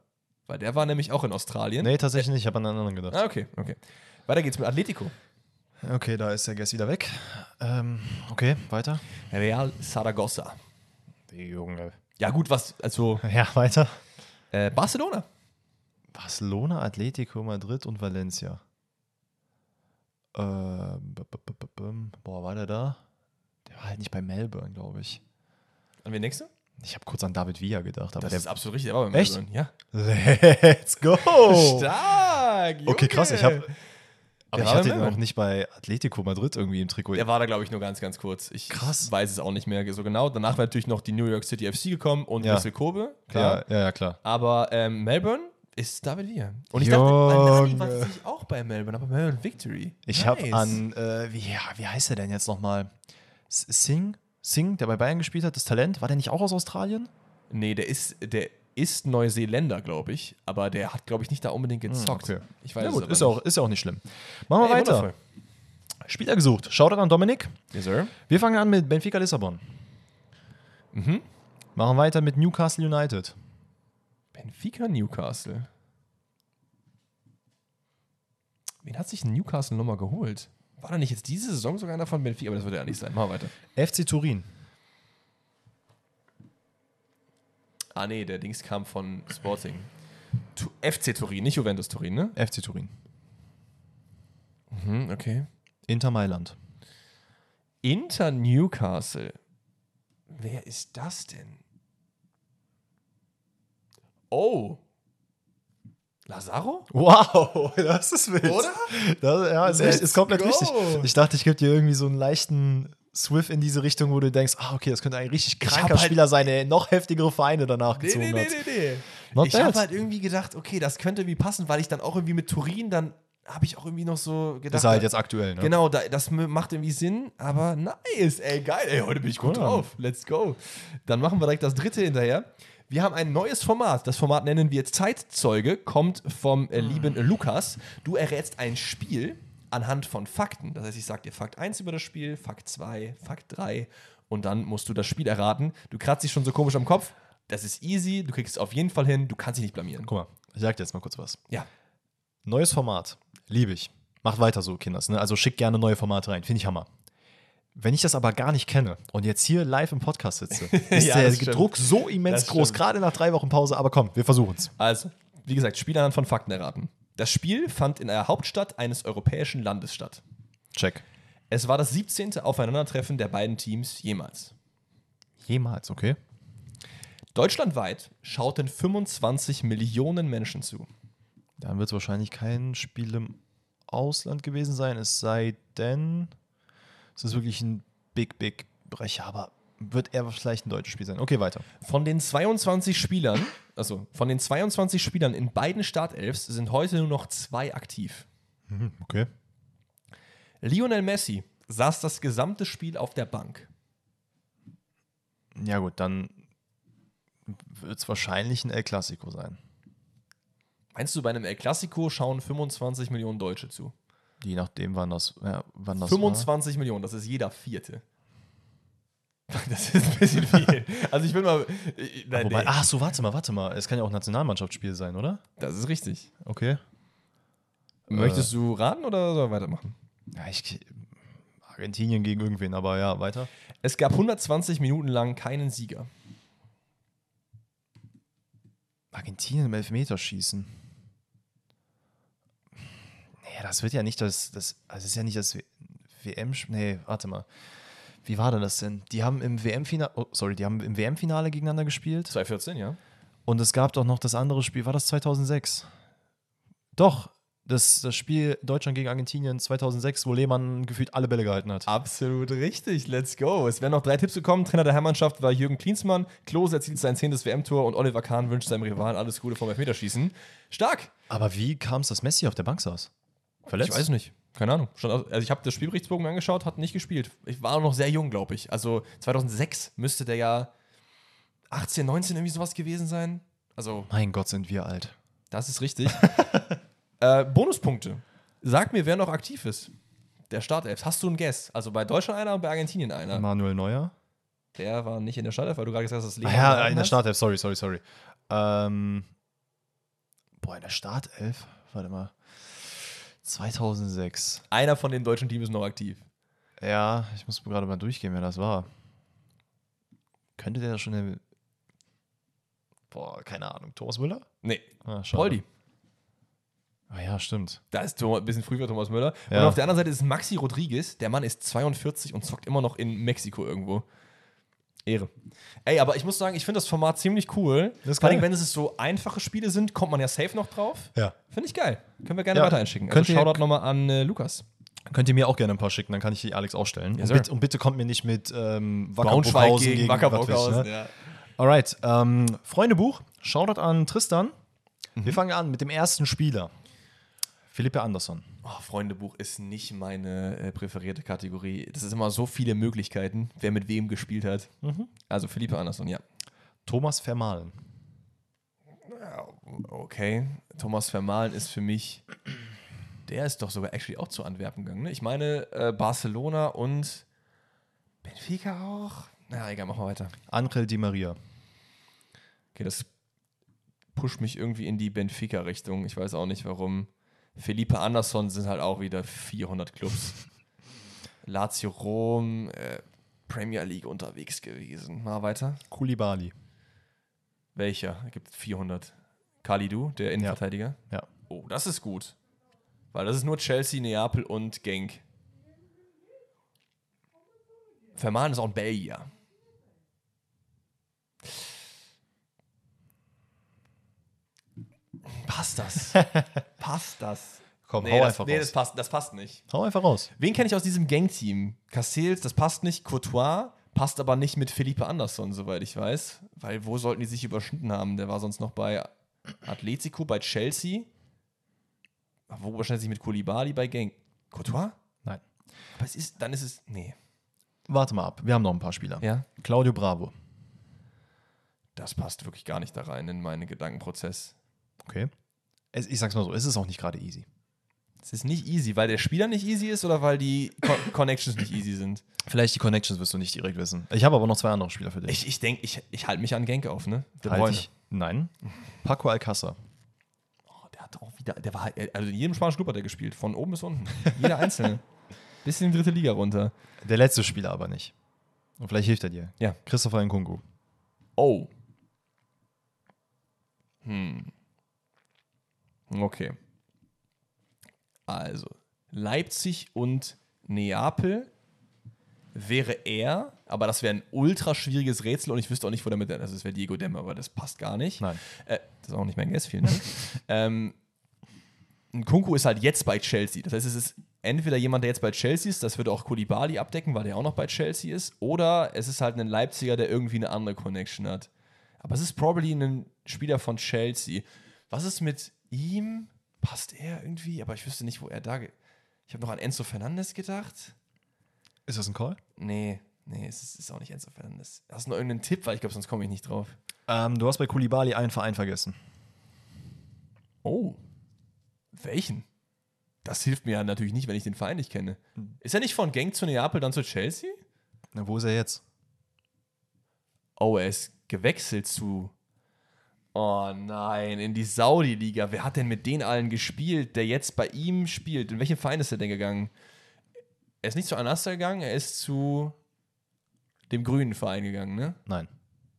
Weil der war nämlich auch in Australien. Nee, tatsächlich nicht, ich habe an einen anderen gedacht. Ah, okay, okay. Weiter geht's mit Atletico. Okay, da ist der Guest wieder weg. Ähm, okay, weiter. Real Saragossa. Die Junge. Ja, gut, was, also Ja, weiter. äh, Barcelona. Barcelona, Atletico Madrid und Valencia. Ähm, boah, war der da? Der war halt nicht bei Melbourne, glaube ich. An wen du? Ich habe kurz an David Villa gedacht, aber Das der. ist absolut richtig, der war bei Echt? Melbourne. Ja. Let's go! Stark! Okay, krass, ich habe. Aber Der ich hatte ihn auch nicht bei Atletico Madrid irgendwie im Trikot. Der war da, glaube ich, nur ganz, ganz kurz. Ich Krass. weiß es auch nicht mehr so genau. Danach war natürlich noch die New York City FC gekommen und Ja. Kobe. Klar. ja, ja, ja, klar. Aber ähm, Melbourne ist David Villa. Und ich dachte, bei Nani war Junge. tatsächlich auch bei Melbourne, aber Melbourne Victory. Ich habe an, äh, wie, ja, wie heißt er denn jetzt nochmal? S- Singh? Singh, der bei Bayern gespielt hat, das Talent, war der nicht auch aus Australien? Nee, der ist, der ist Neuseeländer, glaube ich. Aber der hat, glaube ich, nicht da unbedingt gezockt. Hm, okay. Ich weiß Ja, gut, ist nicht. auch, ist ja auch nicht schlimm. Machen wir Ey, weiter. wundervoll. Spieler gesucht. Schaut an Dominik. Yes, sir. Wir fangen an mit Benfica Lissabon. Mhm. Machen weiter mit Newcastle United. Benfica Newcastle. Wen hat sich Newcastle nochmal geholt? War da nicht jetzt diese Saison sogar einer von Benfica? Aber das wird ja nicht sein. Wir weiter. FC Turin. Ah, nee, der Dings kam von Sporting. Tu FC Turin, nicht Juventus Turin, ne? FC Turin. Mhm, okay. Inter Mailand. Inter Newcastle. Wer ist das denn? Oh. Lazaro? Wow, das ist wild. Oder? Das, ja, ist, echt, ist komplett go. richtig. Ich dachte, ich gebe dir irgendwie so einen leichten Swift in diese Richtung, wo du denkst, ah, okay, das könnte ein richtig kranker halt- Spieler sein, der noch heftigere Vereine danach Nee, gezogen nee, nee, hat. nee, nee. Not ich habe halt irgendwie gedacht, okay, das könnte wie passen, weil ich dann auch irgendwie mit Turin, dann habe ich auch irgendwie noch so gedacht. Das ist halt jetzt aktuell, ne? Genau, da, das macht irgendwie Sinn, aber nice, ey, geil, ey, heute bin ich gut Cool. drauf. Let's go. Dann machen wir direkt das dritte hinterher. Wir haben ein neues Format. Das Format nennen wir Zeitzeuge, kommt vom äh, lieben Lukas. Du errätst ein Spiel anhand von Fakten. Das heißt, ich sag dir Fakt 1 über das Spiel, Fakt 2, Fakt 3 und dann musst du das Spiel erraten. Du kratzt dich schon so komisch am Kopf. Das ist easy, du kriegst es auf jeden Fall hin, du kannst dich nicht blamieren. Guck mal, ich sag dir jetzt mal kurz was. Ja. Neues Format. Liebe ich. Macht weiter so, Kinders. Ne? Also schickt gerne neue Formate rein. Finde ich Hammer. Wenn ich das aber gar nicht kenne und jetzt hier live im Podcast sitze, ist Ja, der stimmt. Druck so immens Das groß, stimmt. gerade nach drei Wochen Pause. Aber komm, wir versuchen es. Also, wie gesagt, Spiel anhand von Fakten erraten. Das Spiel fand in der Hauptstadt eines europäischen Landes statt. Check. Es war das 17. Aufeinandertreffen der beiden Teams jemals. Jemals, okay? Deutschlandweit schauten 25 Millionen Menschen zu. Dann wird es wahrscheinlich kein Spiel im Ausland gewesen sein, es sei denn, es ist wirklich ein Big, Big Brecher, aber wird eher vielleicht ein deutsches Spiel sein. Okay, weiter. Von den 22 Spielern, also von den 22 Spielern in beiden Startelfs sind heute nur noch zwei aktiv. Okay. Lionel Messi saß das gesamte Spiel auf der Bank. Ja, gut, dann wird es wahrscheinlich ein El Clasico sein. Meinst du, bei einem El Clasico schauen 25 Millionen Deutsche zu? Je nachdem, wann das, ja, wann das 25 Millionen, das ist jeder Vierte. Das ist ein bisschen viel. Also ich bin mal. äh, war. Nein, Wobei, nee, ach so, warte mal, warte mal. Es kann ja auch ein Nationalmannschaftsspiel sein, oder? das ist richtig. Okay. Möchtest du raten oder soll ich weitermachen? Ja, ich, Argentinien gegen irgendwen, aber ja, weiter. Es gab 120 Minuten lang keinen Sieger. Argentinien im Elfmeterschießen. Das wird ja nicht das, das, also das ist ja nicht das WM, nee, warte mal. Wie war denn das denn? Die haben im WM-Finale, oh, sorry, die haben im WM-Finale gegeneinander gespielt. 2014, ja. Und es gab doch noch das andere Spiel, war das 2006? Doch, das, das Spiel Deutschland gegen Argentinien 2006, wo Lehmann gefühlt alle Bälle gehalten hat. Absolut richtig, let's go. Es werden noch drei Tipps gekommen. Trainer der Hermannschaft war Jürgen Klinsmann. Klose erzielt sein zehntes WM-Tor und Oliver Kahn wünscht seinem Rivalen alles Gute vom Elfmeterschießen. Stark! Aber wie kam es, dass Messi auf der Bank saß? Verletzt? Ich weiß nicht. Keine Ahnung. Also ich habe das Spielberichtsbogen angeschaut, hat nicht gespielt. Ich war noch sehr jung, glaube ich. Also 2006 müsste der ja 18, 19 irgendwie sowas gewesen sein. Also mein Gott, sind wir alt. Das ist richtig. äh, Bonuspunkte. Sag mir, wer noch aktiv ist. Der Startelf. Hast du einen Guess? Also bei Deutschland einer und bei Argentinien einer. Manuel Neuer. Der war nicht in der Startelf, weil du gerade gesagt hast, das Leben. Ah, ja, in der Startelf, sorry, sorry, sorry. Ähm, boah, in der Startelf? Warte mal. 2006. Einer von den deutschen Teams ist noch aktiv. Ja, ich muss gerade mal durchgehen, wer das war. Könnte der schon eine. Boah, keine Ahnung. Thomas Müller? Nee. Ah, Poldi. Ah ja, stimmt. Da ist ein bisschen früher Thomas Müller. Ja. Und auf der anderen Seite ist Maxi Rodriguez. Der Mann ist 42 und zockt immer noch in Mexiko irgendwo. Ehre. Ey, aber ich muss sagen, ich finde das Format ziemlich cool. Vor allem, wenn es so einfache Spiele sind, kommt man ja safe noch drauf. Ja. Finde ich geil. Können wir gerne ja. weiter einschicken. Also Shoutout nochmal an äh, Lukas. Könnt ihr mir auch gerne ein paar schicken, dann kann ich die Alex ausstellen. Yes, und, bitte, und, bitte, kommt mir nicht mit ähm, Wacker gegen, gegen Wacker ne? ja. Alright, ähm, Freundebuch, Shoutout an Tristan. Mhm. Wir fangen an mit dem ersten Spieler. Philippe Andersson. Oh, Freundebuch ist nicht meine äh, präferierte Kategorie. Das ist immer so viele Möglichkeiten, wer mit wem gespielt hat. Mhm. Also Philippe Andersson, ja. Thomas Vermahlen. Okay, Thomas Vermahlen ist für mich, der ist doch sogar actually auch zu Antwerpen gegangen. Ne? Ich meine äh, Barcelona und Benfica auch. Na egal, machen wir weiter. Angel Di Maria. Okay, das pusht mich irgendwie in die Benfica-Richtung. Ich weiß auch nicht warum. Felipe Anderson sind halt auch wieder 400 Clubs. Lazio Rom, äh, Premier League unterwegs gewesen. Mal weiter. Kulibali. Welcher? Gibt 400. Kalidu, der Innenverteidiger. Ja. ja. Oh, das ist gut. Weil das ist nur Chelsea, Neapel und Genk. Vermahren ist auch ein Belgier. Passt das? passt das? Komm, nee, hau das, einfach nee, raus. Das passt, das passt nicht. Hau einfach raus. Wen kenne ich aus diesem Gang-Team? Castells, das passt nicht. Courtois passt aber nicht mit Felipe Anderson, soweit ich weiß. Weil wo sollten die sich überschnitten haben? Der war sonst noch bei Atletico, bei Chelsea. Wo wahrscheinlich mit Koulibaly bei Gang. Courtois? Nein. Aber es ist, dann ist es. Nee. Warte mal ab. Wir haben noch ein paar Spieler. Ja. Claudio Bravo. Das passt wirklich gar nicht da rein in meinen Gedankenprozess. Okay. Es, ich sag's mal so, es ist auch nicht gerade easy. Es ist nicht easy, weil der Spieler nicht easy ist oder weil die Co Connections nicht easy sind? Vielleicht die Connections wirst du nicht direkt wissen. Ich habe aber noch zwei andere Spieler für dich. Ich, ich denke, ich, ich halte mich an Genk auf, ne? halt ich, nein. Paco Alcázar. Oh, der hat auch wieder, der war, also in jedem spanischen Club hat er gespielt, von oben bis unten. Jeder Einzelne. Bis in die dritte Liga runter. Der letzte Spieler aber nicht. Und vielleicht hilft er dir. Ja. Christopher Nkunku. Oh. Hm. Okay. Also, Leipzig und Neapel wäre er, aber das wäre ein ultra schwieriges Rätsel und ich wüsste auch nicht, wo der mit der, also es wäre Diego Dem, aber das passt gar nicht. Nein. Äh, das ist auch nicht mein Guess, vielen Dank. ähm, Kunku ist halt jetzt bei Chelsea. Das heißt, es ist entweder jemand, der jetzt bei Chelsea ist, das würde auch Kulibali abdecken, weil der auch noch bei Chelsea ist, oder es ist halt ein Leipziger, der irgendwie eine andere Connection hat. Aber es ist probably ein Spieler von Chelsea. Was ist mit ihm? Passt er irgendwie? Aber ich wüsste nicht, wo er da. Ich habe noch an Enzo Fernandes gedacht. Ist das ein Call? Nee, nee, es ist, ist auch nicht Enzo Fernandes. Hast du noch irgendeinen Tipp? Weil ich glaube, sonst komme ich nicht drauf. Ähm, du hast bei Kulibali einen Verein vergessen. Oh. Welchen? Das hilft mir ja natürlich nicht, wenn ich den Verein nicht kenne. Hm. Ist er nicht von Genk zu Neapel, dann zu Chelsea? Na, wo ist er jetzt? Oh, er ist gewechselt zu. Oh nein, in die Saudi-Liga. Wer hat denn mit denen allen gespielt, der jetzt bei ihm spielt? In welchen Verein ist er denn gegangen? Er ist nicht zu Anasta gegangen, er ist zu. dem grünen Verein gegangen, ne? Nein,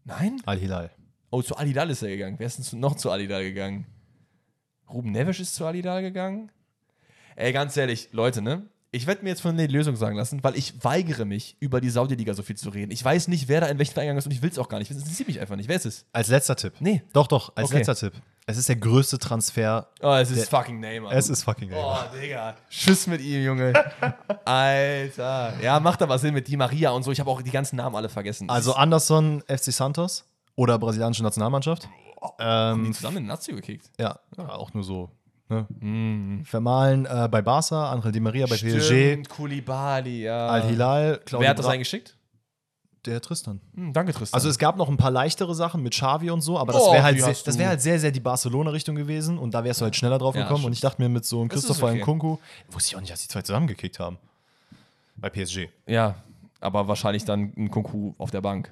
Nein? Al-Hilal. Oh, zu Alidal ist er gegangen. Wer ist denn noch zu Alidal gegangen? Ruben Neves ist zu Alidal gegangen? Ey, ganz ehrlich, Leute, ne? Ich werde mir jetzt von der Lösung sagen lassen, weil ich weigere mich, über die Saudi-Liga so viel zu reden. Ich weiß nicht, wer da in welchen Verein gegangen ist und ich will es auch gar nicht. Das interessiert mich einfach nicht. Wer ist es? Als letzter Tipp. Nee. Doch, doch, als Okay. letzter Tipp. Es ist der größte Transfer. Oh, es ist fucking Neymar. Es ist fucking Oh, Neymar. Digga. Tschüss mit ihm, Junge. Alter. Ja, macht aber Sinn mit Di Maria und so. Ich habe auch die ganzen Namen alle vergessen. Also Anderson, FC Santos oder brasilianische Nationalmannschaft. haben die Ähm, zusammen in Nazio gekickt. ja, auch nur so. Ne? Vermahlen äh, bei Barca, Angel Di Maria bei PSG, Stimmt, Koulibaly, ja. Al-Hilal, Wer hat das Bra- eingeschickt? Der Tristan. Hm, danke, Tristan. Also es gab noch ein paar leichtere Sachen mit Xavi und so, aber das Oh, wäre halt, sehr- das wär halt sehr, sehr die Barcelona-Richtung gewesen und da wärst du halt schneller drauf Ja, gekommen. Und ich dachte mir mit so einem Christopher okay. Nkunku, wusste ich auch nicht, dass die zwei zusammengekickt haben. Bei PSG. ja, aber wahrscheinlich dann ein Kunku auf der Bank.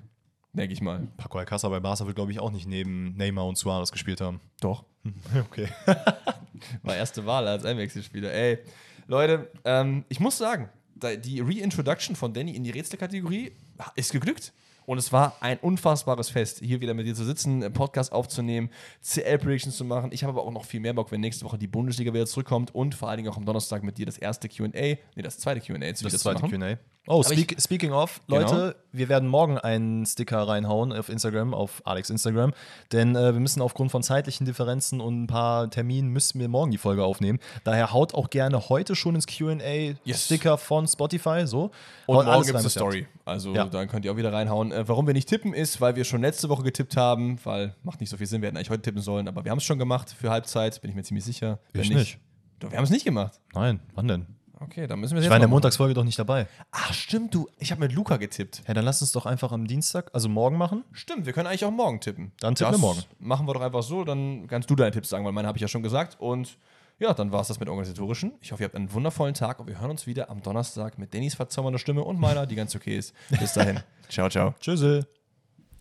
Denke ich mal. Paco Alcázar bei Barca wird, glaube ich, auch nicht neben Neymar und Suarez gespielt haben. Doch. Okay. War erste Wahl als Einwechselspieler. Ey, Leute, ähm, ich muss sagen, die Reintroduction von Danny in die Rätselkategorie ist geglückt. Und es war ein unfassbares Fest, hier wieder mit dir zu sitzen, einen Podcast aufzunehmen, CL-Predictions zu machen. Ich habe aber auch noch viel mehr Bock, wenn nächste Woche die Bundesliga wieder zurückkommt und vor allen Dingen auch am Donnerstag mit dir das erste QA, nee, das zweite QA wieder Das zu zweite. QA. Oh, speak, speaking of, Genau. Leute, wir werden morgen einen Sticker reinhauen auf Instagram, auf Alex Instagram. Denn äh, wir müssen aufgrund von zeitlichen Differenzen und ein paar Terminen müssen wir morgen die Folge aufnehmen. Daher haut auch gerne heute schon ins QA Yes. Sticker von Spotify. So. Und Haut morgen alles gibt es rein, eine Story. Also Ja. dann könnt ihr auch wieder reinhauen. Äh, warum wir nicht tippen ist, weil wir schon letzte Woche getippt haben, weil macht nicht so viel Sinn, wir hätten eigentlich heute tippen sollen, aber wir haben es schon gemacht für Halbzeit, bin ich mir ziemlich sicher. Ich nicht. Doch, wir haben es nicht gemacht. Nein, wann denn? Okay, dann müssen wir Ich war in der. Montagsfolge doch nicht dabei. Ach, stimmt, du. Ich habe mit Luca getippt. Ja, dann lass uns doch einfach am Dienstag, also morgen machen. Stimmt, wir können eigentlich auch morgen tippen. Dann tippen das wir morgen. Machen wir doch einfach so, dann kannst du deine Tipps sagen, weil meine habe ich ja schon gesagt. Und ja, dann war es das mit organisatorischen. Ich hoffe, ihr habt einen wundervollen Tag und wir hören uns wieder am Donnerstag mit Dannys verzaubernder Stimme und meiner, die ganz okay ist. Bis dahin. ciao, ciao. Tschüss.